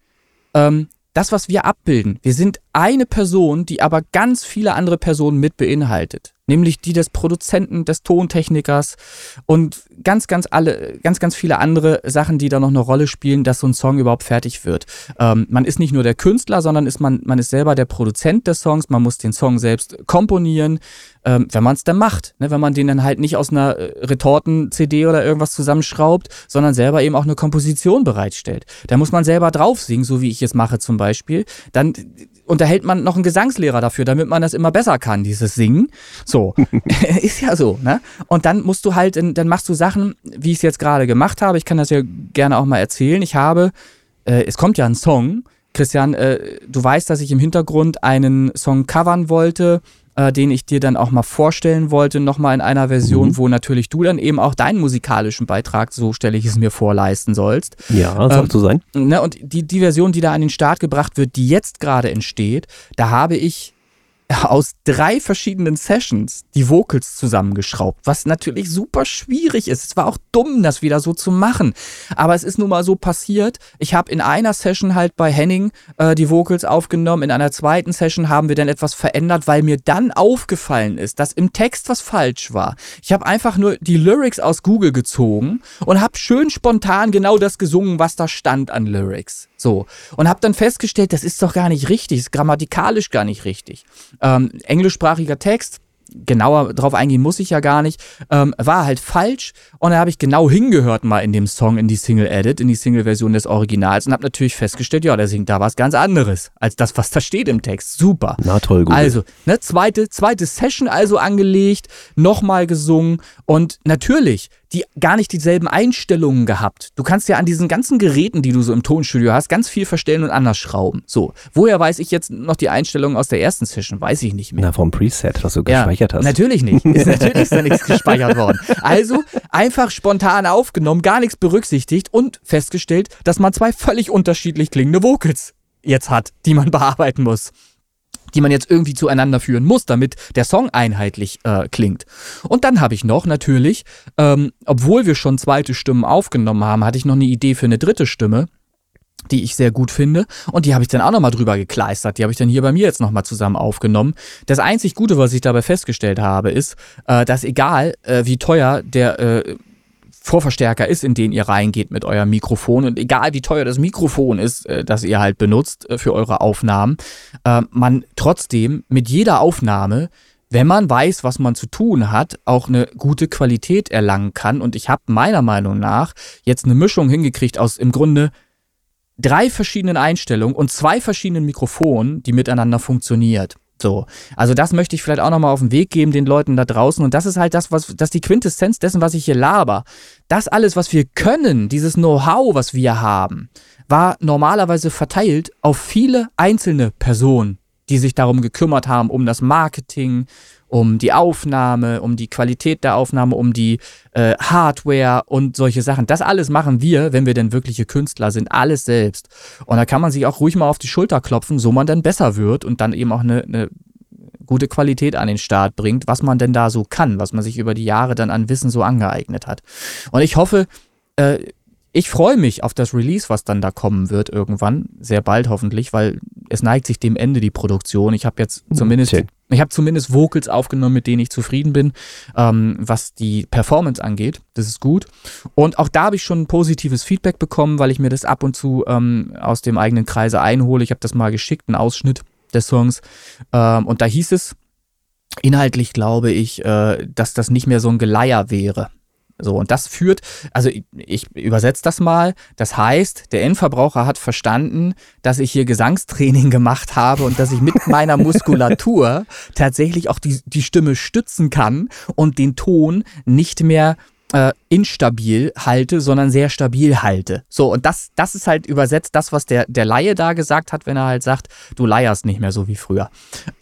ähm, das, was wir abbilden, wir sind eine Person, die aber ganz viele andere Personen mit beinhaltet. Nämlich die des Produzenten, des Tontechnikers und ganz, ganz alle, ganz, ganz viele andere Sachen, die da noch eine Rolle spielen, dass so ein Song überhaupt fertig wird. Ähm, man ist nicht nur der Künstler, sondern ist man, man ist selber der Produzent des Songs, man muss den Song selbst komponieren, ähm, wenn man es dann macht. Ne? Wenn man den dann halt nicht aus einer äh, Retorten-CD oder irgendwas zusammenschraubt, sondern selber eben auch eine Komposition bereitstellt. Da muss man selber drauf singen, so wie ich es mache zum Beispiel. Dann unterhält man noch einen Gesangslehrer dafür, damit man das immer besser kann, dieses Singen. So, ist ja so, ne? Und dann musst du halt, dann machst du Sachen, wie ich es jetzt gerade gemacht habe. Ich kann das ja gerne auch mal erzählen. Ich habe, äh, es kommt ja ein Song. Christian, äh, du weißt, dass ich im Hintergrund einen Song covern wollte äh, den ich dir dann auch mal vorstellen wollte, nochmal in einer Version, mhm. wo natürlich du dann eben auch deinen musikalischen Beitrag, so stelle ich es mir vor, leisten sollst. Ja, das ähm, soll so sein. Ne, und die, die Version, die da an den Start gebracht wird, die jetzt gerade entsteht, da habe ich aus drei verschiedenen Sessions die Vocals zusammengeschraubt, was natürlich super schwierig ist. Es war auch dumm, das wieder so zu machen. Aber es ist nun mal so passiert. Ich habe in einer Session halt bei Henning äh, die Vocals aufgenommen. In einer zweiten Session haben wir dann etwas verändert, weil mir dann aufgefallen ist, dass im Text was falsch war. Ich habe einfach nur die Lyrics aus Google gezogen und habe schön spontan genau das gesungen, was da stand an Lyrics. So. Und habe dann festgestellt, das ist doch gar nicht richtig, ist grammatikalisch gar nicht richtig. Ähm, englischsprachiger Text, genauer drauf eingehen muss ich ja gar nicht, ähm, war halt falsch. Und da habe ich genau hingehört mal in dem Song, in die Single-Edit, in die Single-Version des Originals und habe natürlich festgestellt, ja, der singt da was ganz anderes als das, was da steht im Text. Super. Na toll, gut. Also, ne, zweite, zweite Session also angelegt, nochmal gesungen und natürlich, die gar nicht dieselben Einstellungen gehabt. Du kannst ja an diesen ganzen Geräten, die du so im Tonstudio hast, ganz viel verstellen und anders schrauben. So, woher weiß ich jetzt noch die Einstellungen aus der ersten Session? Weiß ich nicht mehr. Na, vom Preset, was du ja, gespeichert hast. Natürlich nicht. Ist natürlich ist da nichts gespeichert worden. Also einfach spontan aufgenommen, gar nichts berücksichtigt und festgestellt, dass man zwei völlig unterschiedlich klingende Vocals jetzt hat, die man bearbeiten muss die man jetzt irgendwie zueinander führen muss, damit der Song einheitlich äh, klingt. Und dann habe ich noch natürlich, ähm, obwohl wir schon zweite Stimmen aufgenommen haben, hatte ich noch eine Idee für eine dritte Stimme die ich sehr gut finde. Und die habe ich dann auch nochmal drüber gekleistert. Die habe ich dann hier bei mir jetzt nochmal zusammen aufgenommen. Das einzig Gute, was ich dabei festgestellt habe, ist, äh, dass egal äh, wie teuer der äh, Vorverstärker ist, in den ihr reingeht mit eurem Mikrofon und egal wie teuer das Mikrofon ist, äh, das ihr halt benutzt äh, für eure Aufnahmen, äh, man trotzdem mit jeder Aufnahme wenn man weiß, was man zu tun hat, auch eine gute Qualität erlangen kann. Und ich habe meiner Meinung nach jetzt eine Mischung hingekriegt aus im Grunde drei verschiedenen Einstellungen und zwei verschiedenen Mikrofonen, die miteinander funktioniert. So, also das möchte ich vielleicht auch nochmal auf den Weg geben den Leuten da draußen. Und das ist halt das, was, das die Quintessenz dessen, was ich hier laber. Das alles, was wir können, dieses Know-how, was wir haben, war normalerweise verteilt auf viele einzelne Personen, die sich darum gekümmert haben, um das Marketing, um die Aufnahme, um die Qualität der Aufnahme, um die äh, Hardware und solche Sachen. Das alles machen wir, wenn wir denn wirkliche Künstler sind, alles selbst. Und da kann man sich auch ruhig mal auf die Schulter klopfen, so man dann besser wird und dann eben auch eine, eine gute Qualität an den Start bringt, was man denn da so kann, was man sich über die Jahre dann an Wissen so angeeignet hat. Und ich hoffe, äh, ich freue mich auf das Release, was dann da kommen wird irgendwann, sehr bald hoffentlich, weil es neigt sich dem Ende die Produktion. Ich habe jetzt hm, zumindest, okay. Ich habe zumindest Vocals aufgenommen, mit denen ich zufrieden bin, ähm, was die Performance angeht. Das ist gut. Und auch da habe ich schon positives Feedback bekommen, weil ich mir das ab und zu ähm, aus dem eigenen Kreise einhole. Ich habe das mal geschickt, einen Ausschnitt des Songs. Ähm, und da hieß es, inhaltlich glaube ich, äh, dass das nicht mehr so ein Geleier wäre. So, und das führt, also ich, ich übersetze das mal, das heißt, der Endverbraucher hat verstanden, dass ich hier Gesangstraining gemacht habe und dass ich mit meiner Muskulatur tatsächlich auch die, die Stimme stützen kann und den Ton nicht mehr äh, instabil halte, sondern sehr stabil halte. So, und das, das ist halt übersetzt das, was der, der Laie da gesagt hat, wenn er halt sagt, du leierst nicht mehr so wie früher.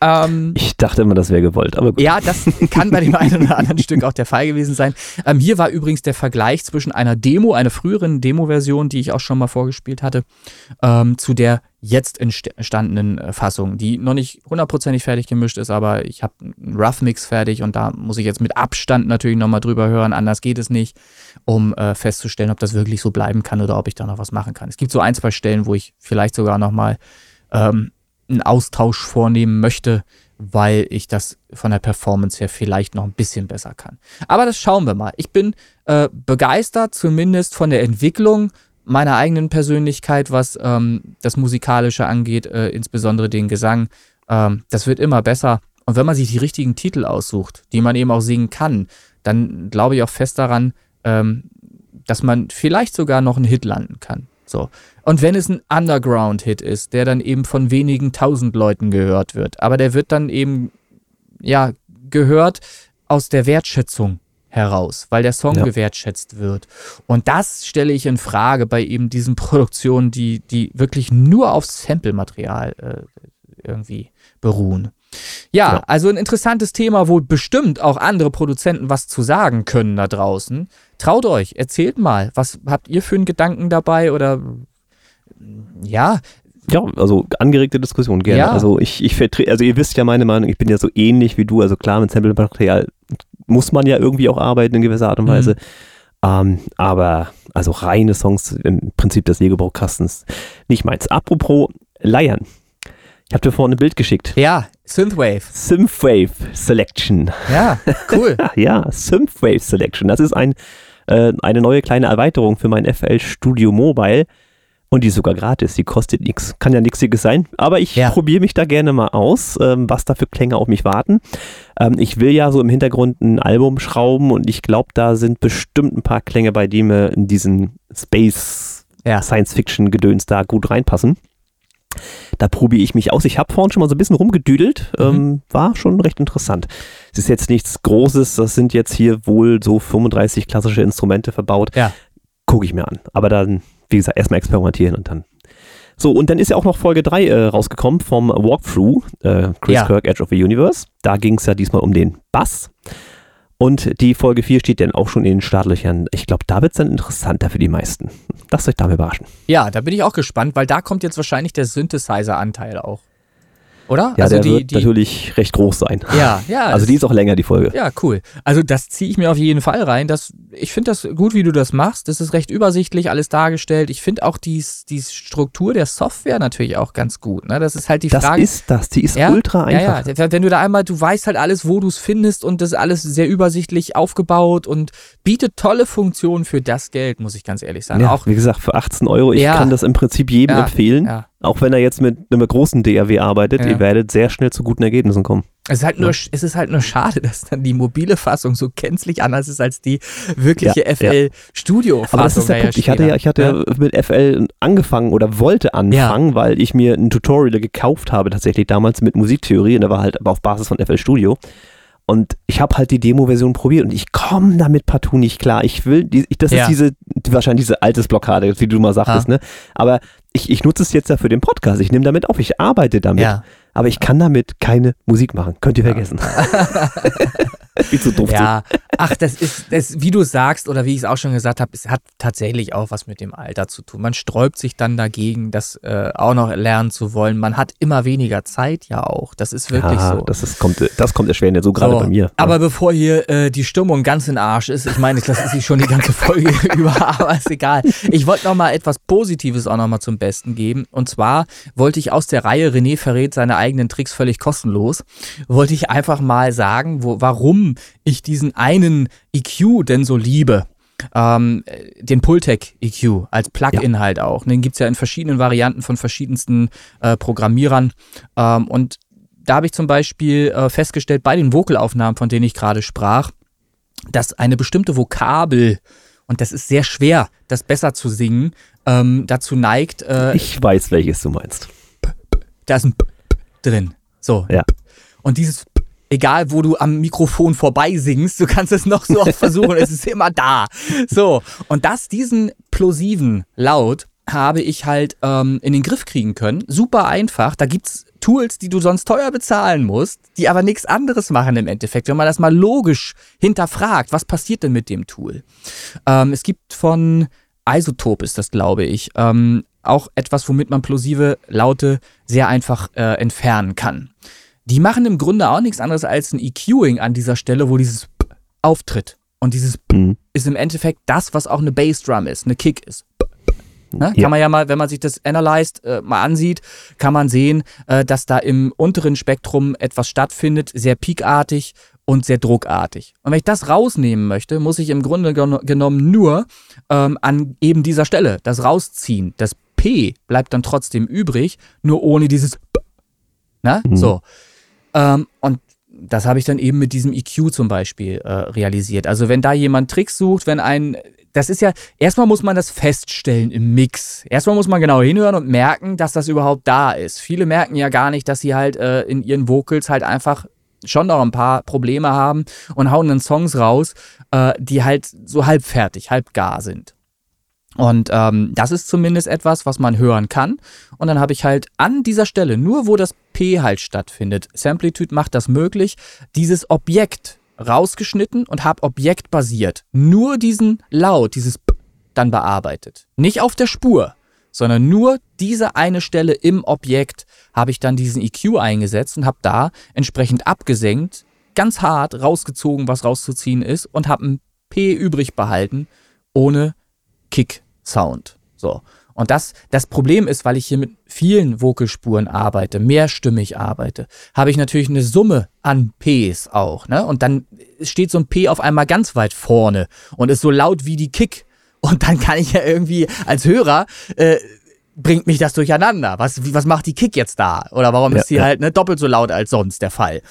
Ähm, ich dachte immer, das wäre gewollt, aber gut. Ja, das kann bei dem einen oder anderen Stück auch der Fall gewesen sein. Ähm, hier war übrigens der Vergleich zwischen einer Demo, einer früheren Demo-Version, die ich auch schon mal vorgespielt hatte, ähm, zu der jetzt entstandenen äh, Fassung, die noch nicht hundertprozentig fertig gemischt ist, aber ich habe einen Rough Mix fertig und da muss ich jetzt mit Abstand natürlich nochmal drüber hören, anders geht es nicht, um äh, festzustellen, ob das wirklich so bleiben kann oder ob ich da noch was machen kann. Es gibt so ein, zwei Stellen, wo ich vielleicht sogar nochmal ähm, einen Austausch vornehmen möchte, weil ich das von der Performance her vielleicht noch ein bisschen besser kann. Aber das schauen wir mal. Ich bin äh, begeistert, zumindest von der Entwicklung meiner eigenen Persönlichkeit, was ähm, das Musikalische angeht, äh, insbesondere den Gesang. Ähm, das wird immer besser. Und wenn man sich die richtigen Titel aussucht, die man eben auch singen kann, dann glaube ich auch fest daran, ähm, dass man vielleicht sogar noch einen Hit landen kann. So. Und wenn es ein Underground-Hit ist, der dann eben von wenigen tausend Leuten gehört wird, aber der wird dann eben, ja, gehört aus der Wertschätzung heraus, weil der Song ja. gewertschätzt wird. Und das stelle ich in Frage bei eben diesen Produktionen, die, die wirklich nur auf Sample-Material äh, irgendwie beruhen. Ja, ja, also ein interessantes Thema, wo bestimmt auch andere Produzenten was zu sagen können da draußen. Traut euch, erzählt mal, was habt ihr für einen Gedanken dabei oder ja, ja, also angeregte Diskussion gerne. Ja. Also ich, ich vertrete, also ihr wisst ja meine Meinung, ich bin ja so ähnlich wie du. Also klar, mit Sample-Material muss man ja irgendwie auch arbeiten in gewisser Art und Weise. Mhm. Ähm, aber also reine Songs im Prinzip des Legebaukastens nicht meins. Apropos Leiern. Ich habe dir vorhin ein Bild geschickt. Ja, Synthwave. Synthwave Selection. Ja, cool. ja, Synthwave Selection. Das ist ein, äh, eine neue kleine Erweiterung für mein FL Studio Mobile Und die ist sogar gratis, die kostet nichts. Kann ja nichtiges sein, aber ich ja. probiere mich da gerne mal aus, ähm, was da für Klänge auf mich warten. Ähm, ich will ja so im Hintergrund ein Album schrauben und ich glaube, da sind bestimmt ein paar Klänge bei, die mir in diesen Space ja. Science-Fiction-Gedöns da gut reinpassen. Da probiere ich mich aus. Ich habe vorhin schon mal so ein bisschen rumgedüdelt. Mhm. Ähm, war schon recht interessant. Es ist jetzt nichts Großes. Das sind jetzt hier wohl so 35 klassische Instrumente verbaut. Ja. Gucke ich mir an. Aber dann, wie gesagt, erstmal experimentieren und dann. So, und dann ist ja auch noch Folge 3 äh, rausgekommen vom Walkthrough, äh, Chris ja. Kirk, Edge of the Universe. Da ging es ja diesmal um den Bass. Und die Folge 4 steht dann auch schon in den Startlöchern. Ich glaube, da wird es dann interessanter für die meisten. Lasst euch damit überraschen. Ja, da bin ich auch gespannt, weil da kommt jetzt wahrscheinlich der Synthesizer-Anteil auch. Oder? Ja, also der die, wird die, natürlich recht groß sein. Ja, ja. Also die ist auch länger, die Folge. Ja, cool. Also das ziehe ich mir auf jeden Fall rein. Das, ich finde das gut, wie du das machst. Das ist recht übersichtlich, alles dargestellt. Ich finde auch die, die Struktur der Software natürlich auch ganz gut. Ne? Das ist halt die das Frage. Das ist das. Die ist ja, ultra einfach. Ja, ja. Wenn du da einmal, du weißt halt alles, wo du es findest und das ist alles sehr übersichtlich aufgebaut und bietet tolle Funktionen für das Geld, muss ich ganz ehrlich sagen. Ja, auch, wie gesagt, für 18 Euro. Ich ja, kann das im Prinzip jedem empfehlen. Ja auch wenn er jetzt mit einem großen DRW arbeitet, ja. ihr werdet sehr schnell zu guten Ergebnissen kommen. Es ist, halt nur, es ist halt nur schade, dass dann die mobile Fassung so gänzlich anders ist als die wirkliche ja, FL-Studio-Fassung. Aber das ist der Punkt. Ich hatte ja, ich hatte ja. mit FL angefangen oder wollte anfangen, weil ich mir ein Tutorial gekauft habe, tatsächlich damals mit Musiktheorie und da war halt aber auf Basis von FL Studio. Und ich habe halt die Demo-Version probiert und ich komme damit partout nicht klar. Ich will, die, das ja. ist diese, wahrscheinlich diese altes Blockade, wie du mal sagtest, ah. ne? Aber ich, ich nutze es jetzt ja für den Podcast. Ich nehme damit auf, ich arbeite damit. Ja. Aber ich kann damit keine Musik machen. Könnt ihr vergessen. Viel zu doof. Ja, ach, das ist, das, wie du sagst oder wie ich es auch schon gesagt habe, es hat tatsächlich auch was mit dem Alter zu tun. Man sträubt sich dann dagegen, das äh, auch noch lernen zu wollen. Man hat immer weniger Zeit ja auch. Das ist wirklich ja, so. Das, ist, kommt, das kommt erschwerend, so gerade so, bei mir. Aber ja. bevor hier äh, die Stimmung ganz in Arsch ist, ich meine, das ist schon die ganze Folge über, aber ist egal. Ich wollte noch mal etwas Positives auch noch mal zum Besten geben. Und zwar wollte ich aus der Reihe René verrät seine eigenen Tricks völlig kostenlos, wollte ich einfach mal sagen, wo, warum ich diesen einen EQ denn so liebe. Ähm, den Pultec EQ als Plugin ja. halt auch. Den gibt es ja in verschiedenen Varianten von verschiedensten äh, Programmierern. Ähm, und da habe ich zum Beispiel äh, festgestellt, bei den Vocalaufnahmen, von denen ich gerade sprach, dass eine bestimmte Vokabel, und das ist sehr schwer, das besser zu singen, ähm, dazu neigt. Äh, ich weiß, welches du meinst. Da ist ein P drin. So. Ja. Und dieses egal wo du am Mikrofon vorbei singst, du kannst es noch so oft versuchen, es ist immer da. So, und das, diesen plosiven Laut, habe ich halt ähm, in den Griff kriegen können. Super einfach. Da gibt es Tools, die du sonst teuer bezahlen musst, die aber nichts anderes machen im Endeffekt. Wenn man das mal logisch hinterfragt, was passiert denn mit dem Tool? Ähm, es gibt von Isotop ist das, glaube ich, ähm, auch etwas, womit man plosive Laute sehr einfach äh, entfernen kann. Die machen im Grunde auch nichts anderes als ein EQing an dieser Stelle, wo dieses P auftritt. Und dieses P mhm. ist im Endeffekt das, was auch eine Bassdrum ist, eine Kick ist. Ne? Ja. Kann man ja mal, wenn man sich das Analyzed äh, mal ansieht, kann man sehen, äh, dass da im unteren Spektrum etwas stattfindet, sehr peakartig und sehr druckartig. Und wenn ich das rausnehmen möchte, muss ich im Grunde gen genommen nur ähm, an eben dieser Stelle das rausziehen. Das P bleibt dann trotzdem übrig, nur ohne dieses P. Ne? Mhm. So. Ähm, und das habe ich dann eben mit diesem EQ zum Beispiel äh, realisiert. Also wenn da jemand Tricks sucht, wenn ein, das ist ja, erstmal muss man das feststellen im Mix. Erstmal muss man genau hinhören und merken, dass das überhaupt da ist. Viele merken ja gar nicht, dass sie halt äh, in ihren Vocals halt einfach schon noch ein paar Probleme haben und hauen dann Songs raus, äh, die halt so halbfertig, halb gar sind. Und ähm, das ist zumindest etwas, was man hören kann. Und dann habe ich halt an dieser Stelle, nur wo das P halt stattfindet, Samplitude macht das möglich, dieses Objekt rausgeschnitten und habe objektbasiert nur diesen Laut, dieses P dann bearbeitet. Nicht auf der Spur, sondern nur diese eine Stelle im Objekt habe ich dann diesen EQ eingesetzt und habe da entsprechend abgesenkt, ganz hart rausgezogen, was rauszuziehen ist und habe ein P übrig behalten, ohne Kick-Sound. So. Und das, das Problem ist, weil ich hier mit vielen Vocalspuren arbeite, mehrstimmig arbeite, habe ich natürlich eine Summe an Ps auch. Ne? Und dann steht so ein P auf einmal ganz weit vorne und ist so laut wie die Kick. Und dann kann ich ja irgendwie als Hörer äh, bringt mich das durcheinander? Was, was macht die Kick jetzt da? Oder warum ja, ist sie ja. halt ne, doppelt so laut als sonst der Fall?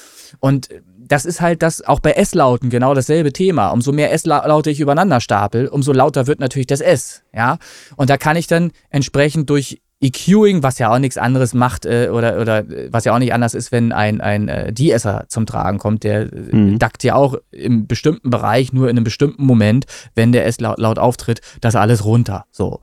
Und das ist halt das auch bei S-Lauten genau dasselbe Thema. Umso mehr S-Laute ich übereinander stapel, umso lauter wird natürlich das S. Ja, und da kann ich dann entsprechend durch EQing, was ja auch nichts anderes macht äh, oder, oder was ja auch nicht anders ist, wenn ein, ein äh, De-Esser zum Tragen kommt, der äh, mhm. dackt ja auch im bestimmten Bereich, nur in einem bestimmten Moment, wenn der S laut, laut auftritt, das alles runter. So.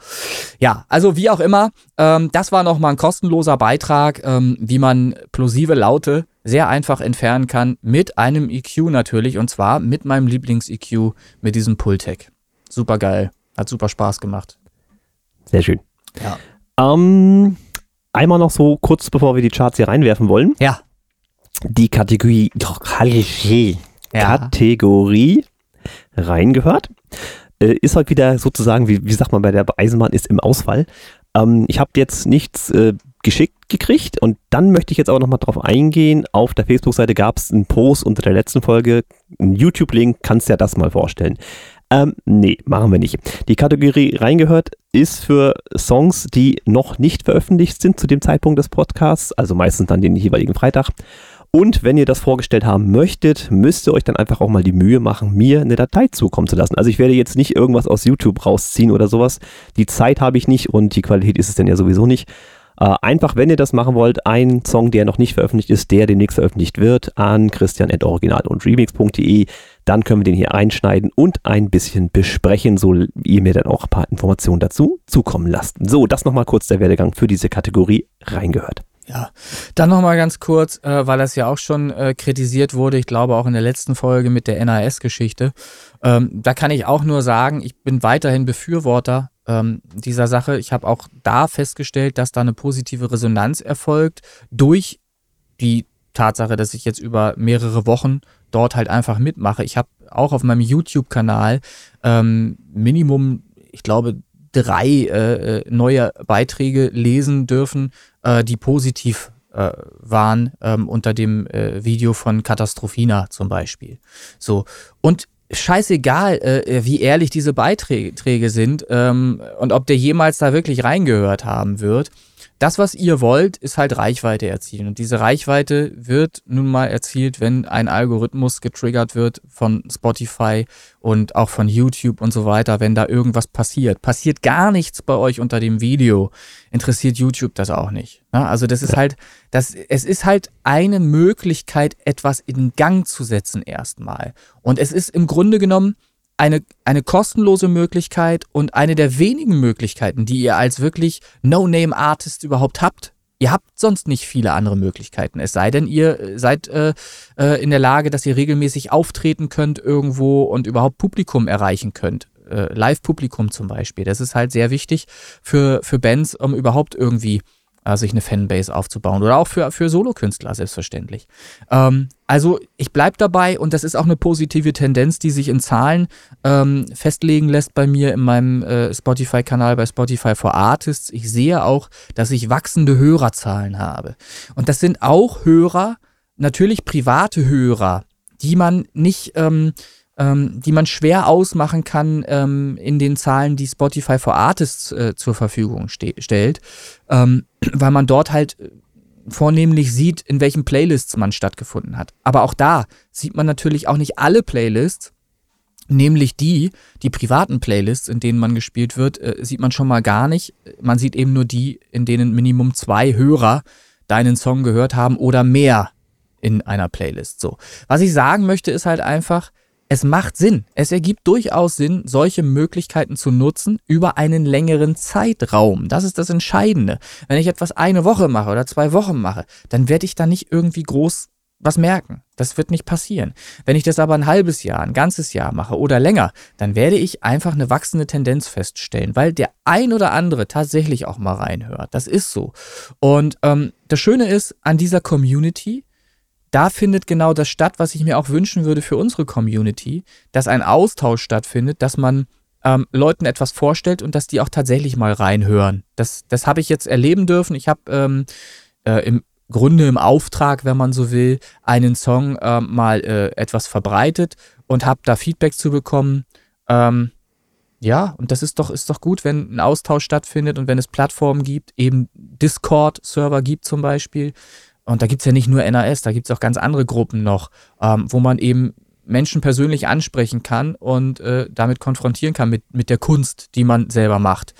Ja, also wie auch immer, ähm, das war nochmal ein kostenloser Beitrag, ähm, wie man plosive Laute sehr einfach entfernen kann, mit einem EQ natürlich, und zwar mit meinem Lieblings-EQ, mit diesem Pultec. Super geil. Hat super Spaß gemacht. Sehr schön. Ja. Ähm, einmal noch so kurz, bevor wir die Charts hier reinwerfen wollen. Ja. Die Kategorie, ja. Kategorie reingehört. Äh, ist halt wieder sozusagen, wie, wie sagt man bei der Eisenbahn, ist im Ausfall. Ähm, ich habe jetzt nichts äh, geschickt gekriegt und dann möchte ich jetzt auch nochmal drauf eingehen. Auf der Facebook-Seite gab es einen Post unter der letzten Folge, einen YouTube-Link, kannst du ja das mal vorstellen. Ähm, nee, machen wir nicht. Die Kategorie reingehört ist für Songs, die noch nicht veröffentlicht sind zu dem Zeitpunkt des Podcasts, also meistens dann den jeweiligen Freitag. Und wenn ihr das vorgestellt haben möchtet, müsst ihr euch dann einfach auch mal die Mühe machen, mir eine Datei zukommen zu lassen. Also ich werde jetzt nicht irgendwas aus YouTube rausziehen oder sowas. Die Zeit habe ich nicht und die Qualität ist es dann ja sowieso nicht. Äh, einfach, wenn ihr das machen wollt, ein Song, der noch nicht veröffentlicht ist, der demnächst veröffentlicht wird, an christian.original und remix.de. Dann können wir den hier einschneiden und ein bisschen besprechen, so ihr mir dann auch ein paar Informationen dazu zukommen lasst. So, das nochmal kurz der Werdegang für diese Kategorie reingehört. Ja, dann nochmal ganz kurz, äh, weil das ja auch schon äh, kritisiert wurde, ich glaube auch in der letzten Folge mit der NAS-Geschichte. Ähm, da kann ich auch nur sagen, ich bin weiterhin Befürworter ähm, dieser Sache. Ich habe auch da festgestellt, dass da eine positive Resonanz erfolgt durch die Tatsache, dass ich jetzt über mehrere Wochen dort halt einfach mitmache. Ich habe auch auf meinem YouTube-Kanal ähm, Minimum, ich glaube, drei äh, neue Beiträge lesen dürfen, äh, die positiv äh, waren ähm, unter dem äh, Video von Katastrophina zum Beispiel. So und scheißegal, äh, wie ehrlich diese Beiträge sind ähm, und ob der jemals da wirklich reingehört haben wird. Das, was ihr wollt, ist halt Reichweite erzielen. Und diese Reichweite wird nun mal erzielt, wenn ein Algorithmus getriggert wird von Spotify und auch von YouTube und so weiter, wenn da irgendwas passiert. Passiert gar nichts bei euch unter dem Video, interessiert YouTube das auch nicht. Also das ist halt, das, es ist halt eine Möglichkeit, etwas in Gang zu setzen erstmal. Und es ist im Grunde genommen eine, eine kostenlose Möglichkeit und eine der wenigen Möglichkeiten, die ihr als wirklich No-Name-Artist überhaupt habt. Ihr habt sonst nicht viele andere Möglichkeiten. Es sei denn, ihr seid äh, äh, in der Lage, dass ihr regelmäßig auftreten könnt irgendwo und überhaupt Publikum erreichen könnt. Äh, Live-Publikum zum Beispiel. Das ist halt sehr wichtig für, für Bands, um überhaupt irgendwie äh, sich eine Fanbase aufzubauen. Oder auch für, für Solokünstler, selbstverständlich. Ähm, also ich bleibe dabei und das ist auch eine positive Tendenz, die sich in Zahlen ähm, festlegen lässt bei mir in meinem äh, Spotify-Kanal bei Spotify for Artists. Ich sehe auch, dass ich wachsende Hörerzahlen habe. Und das sind auch Hörer, natürlich private Hörer, die man nicht... Ähm, ähm, die man schwer ausmachen kann ähm, in den Zahlen, die Spotify for Artists äh, zur Verfügung stellt, ähm, weil man dort halt äh, vornehmlich sieht, in welchen Playlists man stattgefunden hat. Aber auch da sieht man natürlich auch nicht alle Playlists, nämlich die, die privaten Playlists, in denen man gespielt wird, äh, sieht man schon mal gar nicht. Man sieht eben nur die, in denen Minimum zwei Hörer deinen Song gehört haben oder mehr in einer Playlist. So. Was ich sagen möchte, ist halt einfach, es macht Sinn. Es ergibt durchaus Sinn, solche Möglichkeiten zu nutzen über einen längeren Zeitraum. Das ist das Entscheidende. Wenn ich etwas eine Woche mache oder zwei Wochen mache, dann werde ich da nicht irgendwie groß was merken. Das wird nicht passieren. Wenn ich das aber ein halbes Jahr, ein ganzes Jahr mache oder länger, dann werde ich einfach eine wachsende Tendenz feststellen, weil der ein oder andere tatsächlich auch mal reinhört. Das ist so. Und ähm, das Schöne ist an dieser Community, da findet genau das statt, was ich mir auch wünschen würde für unsere Community, dass ein Austausch stattfindet, dass man ähm, Leuten etwas vorstellt und dass die auch tatsächlich mal reinhören. Das, das habe ich jetzt erleben dürfen. Ich habe ähm, äh, im Grunde im Auftrag, wenn man so will, einen Song äh, mal äh, etwas verbreitet und habe da Feedback zu bekommen. Ähm, ja, und das ist doch, ist doch gut, wenn ein Austausch stattfindet und wenn es Plattformen gibt, eben Discord-Server gibt zum Beispiel. Und da gibt es ja nicht nur NAS, da gibt es auch ganz andere Gruppen noch, ähm, wo man eben Menschen persönlich ansprechen kann und äh, damit konfrontieren kann mit, mit der Kunst, die man selber macht.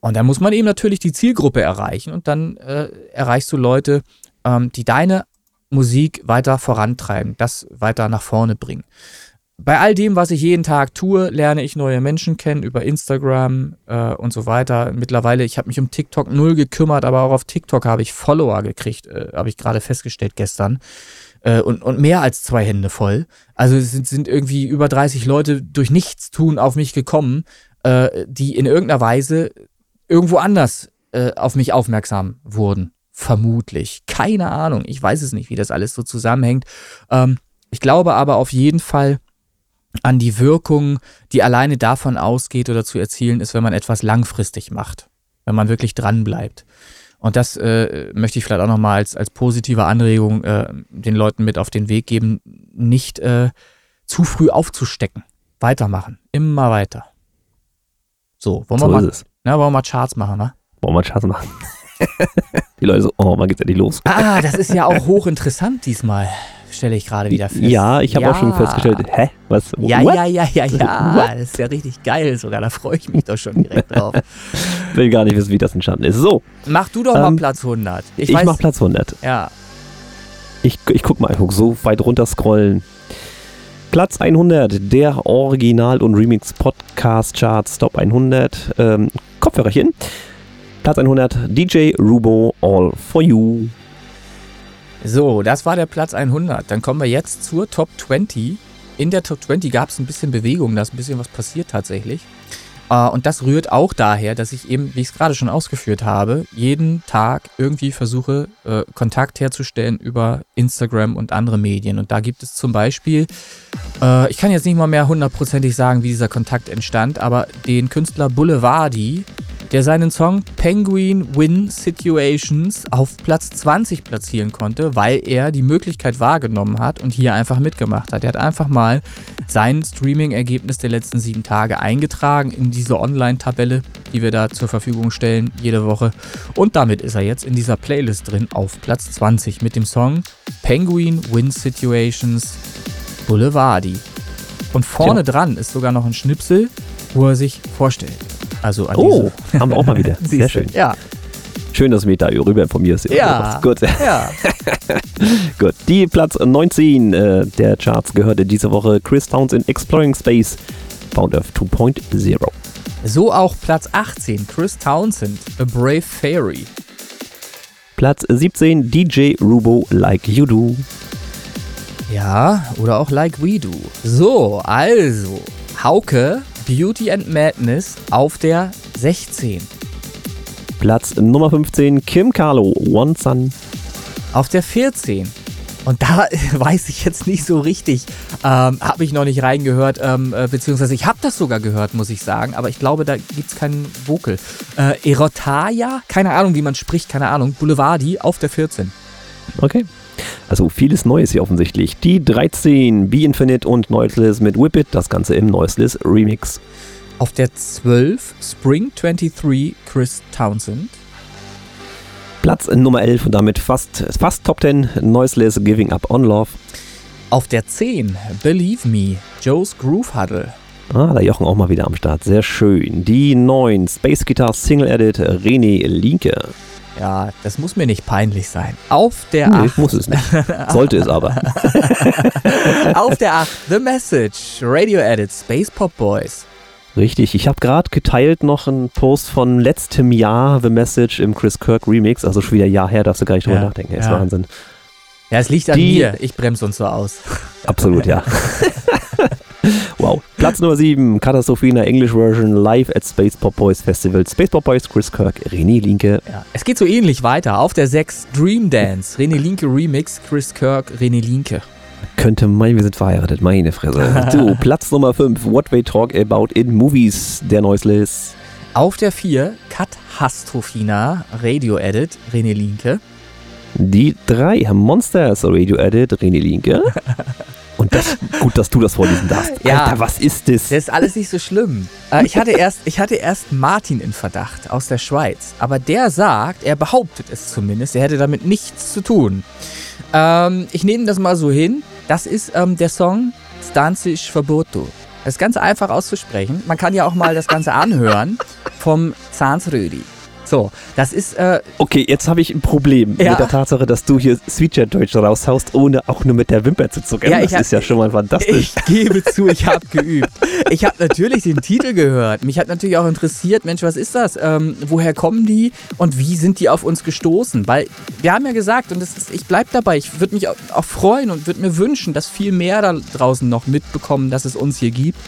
Und da muss man eben natürlich die Zielgruppe erreichen und dann äh, erreichst du Leute, ähm, die deine Musik weiter vorantreiben, das weiter nach vorne bringen. Bei all dem, was ich jeden Tag tue, lerne ich neue Menschen kennen über Instagram äh, und so weiter. Mittlerweile, ich habe mich um TikTok null gekümmert, aber auch auf TikTok habe ich Follower gekriegt, äh, habe ich gerade festgestellt gestern. Äh, und, und mehr als zwei Hände voll. Also es sind, sind irgendwie über 30 Leute durch Nichtstun auf mich gekommen, äh, die in irgendeiner Weise irgendwo anders äh, auf mich aufmerksam wurden. Vermutlich. Keine Ahnung. Ich weiß es nicht, wie das alles so zusammenhängt. Ähm, ich glaube aber auf jeden Fall an die Wirkung, die alleine davon ausgeht oder zu erzielen ist, wenn man etwas langfristig macht. Wenn man wirklich dran bleibt. Und das äh, möchte ich vielleicht auch nochmal als, als positive Anregung äh, den Leuten mit auf den Weg geben, nicht äh, zu früh aufzustecken. Weitermachen. Immer weiter. So, wollen wir So mal, ist es. na, wollen wir mal Charts machen, ne? Wollen wir Spaß machen? Die Leute so, oh, wann geht's endlich los? Ah, das ist ja auch hochinteressant diesmal, stelle ich gerade wieder fest. Ja, ich habe auch schon festgestellt, hä? Was? Ja, What? ja, ja, ja, ja. What? Das ist ja richtig geil sogar. Da freue ich mich doch schon direkt drauf. Will gar nicht wissen, wie das entstanden ist. So, Mach du doch mal Ähm, Platz 100. Ich, ich, weiß, mach Platz 100. Ja, Ich, ich guck mal, ich guck so weit runter scrollen. Platz 100 der Original- und Remix-Podcast-Charts Top 100. Ähm, Kopfhörerchen. Platz 100 DJ Rubo All For You. So, das war der Platz 100. Dann kommen wir jetzt zur Top 20. In der Top 20 gab es ein bisschen Bewegung, da ist ein bisschen was passiert tatsächlich. Äh, Und das rührt auch daher, dass ich eben, wie ich es gerade schon ausgeführt habe, jeden Tag irgendwie versuche, äh, Kontakt herzustellen über Instagram und andere Medien. Und da gibt es zum Beispiel, äh, ich kann jetzt nicht mal mehr hundertprozentig sagen, wie dieser Kontakt entstand, aber den Künstler Boulevardi, der seinen Song Penguin Win Situations auf Platz 20 platzieren konnte, weil er die Möglichkeit wahrgenommen hat und hier einfach mitgemacht hat. Er hat einfach mal sein Streaming-Ergebnis der letzten sieben Tage eingetragen in diese Online-Tabelle, die wir da zur Verfügung stellen jede Woche. Und damit ist er jetzt in dieser Playlist drin auf Platz 20 mit dem Song Penguin Win Situations Boulevardi. Und vorne dran ist sogar noch ein Schnipsel, wo er sich vorstellt. Also Oh, haben wir auch mal wieder. Sehr schön. Ja, Schön, dass du mich da rüber informierst. Ja. Gut. ja. Gut. Die Platz 19 äh, der Charts gehörte diese Woche Chris Townsend Exploring Space Found Earth 2.0. So auch Platz 18, Chris Townsend, A Brave Fairy. Platz 17 DJ Rubo Like You Do. Ja, oder auch Like We Do. So, also, Hauke, Beauty and Madness auf der 16. Platz Nummer 15 Kim Carlo One Sun. Auf der 14. Und da weiß ich jetzt nicht so richtig, ähm, habe ich noch nicht reingehört, ähm, äh, beziehungsweise ich habe das sogar gehört, muss ich sagen, aber ich glaube, da gibt es keinen Vocal. Äh, Erotaya, keine Ahnung, wie man spricht, keine Ahnung, Boulevardi auf der 14. Okay. Also vieles Neues hier offensichtlich. Die 13 Be Infinite und Noiseless mit Whip It. Das Ganze im Noiseless Remix. Auf der 12 Spring 23 Chris Townsend. Platz Nummer 11 und damit fast, fast Top 10 Noiseless Giving Up on Love. Auf der 10 Believe Me Joe's Groove Huddle. Ah, da Jochen auch mal wieder am Start. Sehr schön. Die 9 Space Guitar Single Edit René Linke. Ja, das muss mir nicht peinlich sein. Auf der Nee, 8 muss es nicht. Sollte es aber. Auf der 8 The Message Radio Edit Space Pop Boys. Richtig, ich habe gerade geteilt noch einen Post von letztem Jahr, The Message im Chris Kirk Remix, also schon wieder ein Jahr her, darfst du gar nicht drüber Ja, nachdenken, ist ja. Wahnsinn. Ja, es liegt an Die- mir. Ich bremse uns so aus. Absolut, ja. wow. Platz Nummer 7, Katastrophina English Version live at Space Pop Boys Festival. Space Pop Boys, Chris Kirk, René Linke. Ja. Es geht so ähnlich weiter. Auf der 6 Dream Dance René Linke Remix Chris Kirk René Linke. Könnte meinen, wir sind verheiratet, meine Fresse. Du, Platz Nummer 5, What We Talk About in Movies, der Noiseless. Auf der 4 Katastrophina Radio Edit René Linke. Die 3, Monsters Radio Edit, René Linke. Und das, gut, dass du das vorlesen darfst. Ja. Alter, was ist das? Das ist alles nicht so schlimm. Äh, ich, hatte erst, ich hatte erst Martin in Verdacht aus der Schweiz. Aber der sagt, er behauptet es zumindest, er hätte damit nichts zu tun. Ähm, ich nehme das mal so hin. Das ist ähm, der Song Stanzisch Verboto. Das ist ganz einfach auszusprechen. Man kann ja auch mal das Ganze anhören vom Zansrödi. So, das ist. Äh, okay, jetzt habe ich ein Problem Ja. mit der Tatsache, dass du hier Sweetchat-Deutsch raushaust, ohne auch nur mit der Wimper zu zucken. Ja, das hab- ist ja schon mal fantastisch. Ich gebe zu, ich habe geübt. Ich habe natürlich den Titel gehört. Mich hat natürlich auch interessiert, Mensch, was ist das? Ähm, woher kommen die und wie sind die auf uns gestoßen? Weil wir haben ja gesagt, und ist, ich bleibe dabei, ich würde mich auch, auch freuen und würde mir wünschen, dass viel mehr da draußen noch mitbekommen, dass es uns hier gibt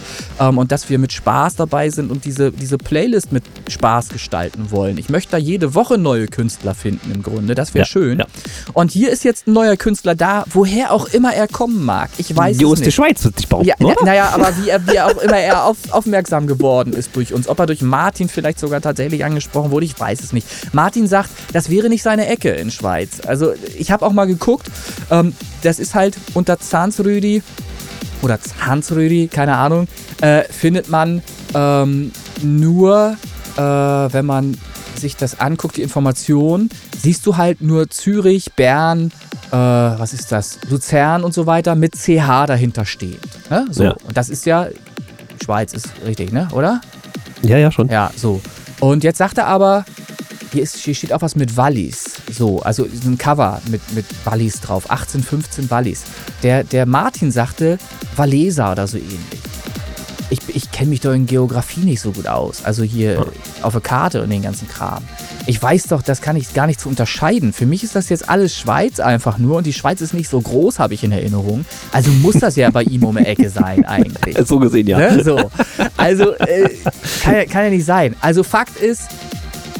ähm, und dass wir mit Spaß dabei sind und diese, diese Playlist mit Spaß gestalten wollen. Ich möchte da jede Woche neue Künstler finden im Grunde. Das wäre Ja, schön. ja. Und hier ist jetzt ein neuer Künstler da, woher auch immer er kommen mag. Ich weiß Die es nicht. Schweiz wird sich behaupten, Ja, oder? naja, aber wie er, wie auch immer er auf, aufmerksam geworden ist durch uns. Ob er durch Martin vielleicht sogar tatsächlich angesprochen wurde, ich weiß es nicht. Martin sagt, das wäre nicht seine Ecke in Schweiz. Also ich habe auch mal geguckt, ähm, das ist halt unter Zansrüdi oder Zansrüdi, keine Ahnung, äh, findet man ähm, nur, äh, wenn man sich das anguckt, die Information, siehst du halt nur Zürich, Bern, äh, was ist das, Luzern und so weiter mit CH dahinter stehen. Ne? So. Ja. Und das ist ja, Schweiz ist richtig, ne? oder? Ja, ja, schon. Ja, so. Und jetzt sagt er aber, hier, ist, hier steht auch was mit Wallis. So, also ein Cover mit, mit Wallis drauf. 1815 Wallis. Der, der Martin sagte Waleser oder so ähnlich. Ich, ich kenne mich doch in Geografie nicht so gut aus. Also hier auf der Karte und den ganzen Kram. Ich weiß doch, das kann ich gar nicht zu unterscheiden. Für mich ist das jetzt alles Schweiz einfach nur und die Schweiz ist nicht so groß, habe ich in Erinnerung. Also muss das ja bei ihm um die Ecke sein eigentlich. So gesehen, ja. Ne? So. Also äh, kann, kann ja nicht sein. Also Fakt ist,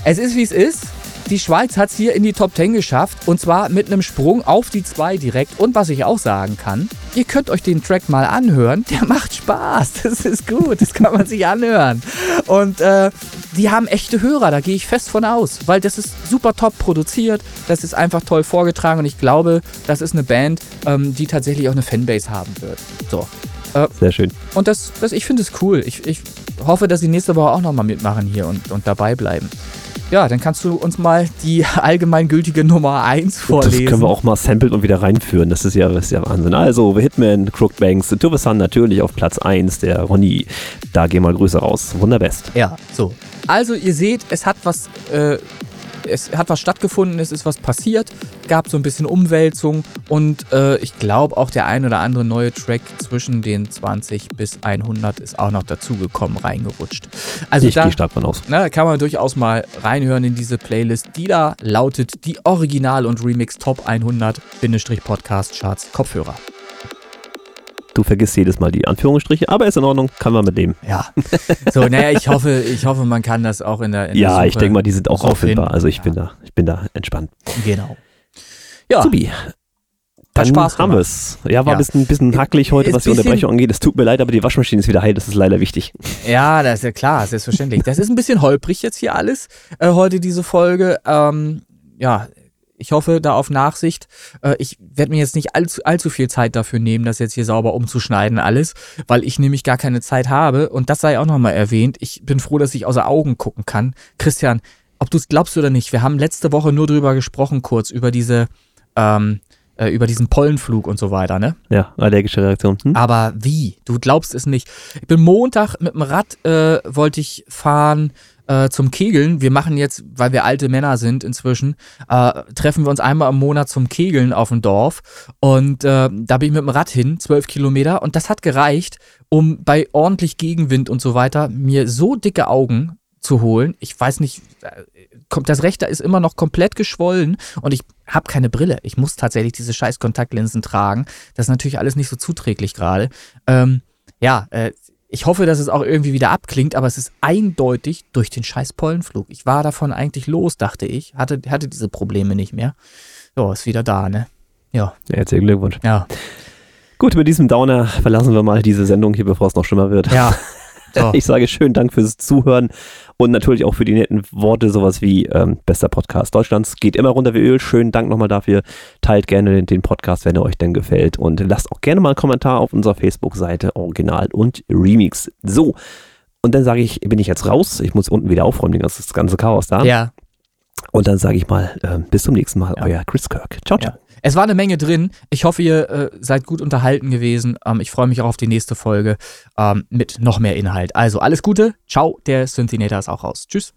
es ist wie es ist. Die Schweiz hat es hier in die Top 10 geschafft und zwar mit einem Sprung auf die 2 direkt. Und was ich auch sagen kann, ihr könnt euch den Track mal anhören. Der macht Spaß. Das ist gut. Das kann man sich anhören. Und äh, die haben echte Hörer, da gehe ich fest von aus, weil das ist super top produziert. Das ist einfach toll vorgetragen und ich glaube, das ist eine Band, ähm, die tatsächlich auch eine Fanbase haben wird. So. Sehr schön. Und das, das ich finde es cool. Ich, ich hoffe, dass sie nächste Woche auch nochmal mitmachen hier und, und dabei bleiben. Ja, dann kannst du uns mal die allgemeingültige Nummer 1 vorlesen. Das können wir auch mal samplen und wieder reinführen. Das ist ja, das ist ja Wahnsinn. Also, Hitman, Crooked Banks, the Sun natürlich auf Platz 1, der Ronny. Da gehen mal Grüße raus. Wunderbest. Ja, so. Also ihr seht, es hat was, äh, es hat was stattgefunden, es ist was passiert, gab so ein bisschen Umwälzung und äh, ich glaube auch der ein oder andere neue Track zwischen den 20 bis 100 ist auch noch dazugekommen, reingerutscht. Also ich da gehe stark von aus. na, kann man durchaus mal reinhören in diese Playlist, die da lautet die Original- und Remix Top 100-Podcast-Charts Kopfhörer. Du vergisst jedes Mal die Anführungsstriche, aber ist in Ordnung, kann man mitnehmen. Ja. So, naja, ich hoffe, ich hoffe, man kann das auch in der, in Ja, der ich Suche denke mal, die sind auch auffindbar. Also ich Ja. bin da, ich bin da entspannt. Genau. Ja, Subi. Dann Spaß haben wir es. Ja, war Ja. ein bisschen, bisschen hackelig heute, Ist was die Unterbrechung angeht. Es tut mir leid, aber die Waschmaschine ist wieder heil. Das ist leider wichtig. ja, das ist ja klar, selbstverständlich. Das ist ein bisschen holprig jetzt hier alles, äh, heute diese Folge. Ähm, ja, ich hoffe da auf Nachsicht. Äh, ich werde mir jetzt nicht allzu, allzu viel Zeit dafür nehmen, das jetzt hier sauber umzuschneiden alles, weil ich nämlich gar keine Zeit habe. Und das sei auch nochmal erwähnt. Ich bin froh, dass ich außer Augen gucken kann. Christian, ob du es glaubst oder nicht, wir haben letzte Woche nur drüber gesprochen, kurz über diese, ähm, äh, über diesen Pollenflug und so weiter, ne? Ja, allergische Reaktion. Hm? Aber wie? Du glaubst es nicht. Ich bin Montag mit dem Rad, äh, wollte ich fahren äh, zum Kegeln. Wir machen jetzt, weil wir alte Männer sind inzwischen, äh, treffen wir uns einmal im Monat zum Kegeln auf dem Dorf. Und äh, da bin ich mit dem Rad hin, zwölf Kilometer. Und das hat gereicht, um bei ordentlich Gegenwind und so weiter mir so dicke Augen zu holen. Ich weiß nicht, äh, das rechte ist immer noch komplett geschwollen und ich habe keine Brille. Ich muss tatsächlich diese scheiß Kontaktlinsen tragen. Das ist natürlich alles nicht so zuträglich gerade. Ähm, ja, äh, ich hoffe, dass es auch irgendwie wieder abklingt, aber es ist eindeutig durch den scheiß Pollenflug. Ich war davon eigentlich los, dachte ich. Hatte, hatte diese Probleme nicht mehr. Ja, ist wieder da, ne? Ja, Ja, herzlichen Glückwunsch. ja, Gut, mit diesem Downer verlassen wir mal diese Sendung hier, bevor es noch schlimmer wird. ja. So. Ich sage schönen Dank fürs Zuhören und natürlich auch für die netten Worte, sowas wie ähm, bester Podcast Deutschlands. Geht immer runter wie Öl. Schönen Dank nochmal dafür. Teilt gerne den, den Podcast, wenn er euch denn gefällt. Und lasst auch gerne mal einen Kommentar auf unserer Facebook-Seite Original und Remix. So. Und dann sage ich, bin ich jetzt raus. Ich muss unten wieder aufräumen, das ganze Chaos da. Ja. Und dann sage ich mal, äh, bis zum nächsten Mal, ja. euer Chris Kirk. Ciao, ciao. Ja. Es war eine Menge drin. Ich hoffe, ihr äh, seid gut unterhalten gewesen. Ähm, ich freue mich auch auf die nächste Folge ähm, mit noch mehr Inhalt. Also alles Gute. Ciao. Der Synthinator ist auch raus. Tschüss.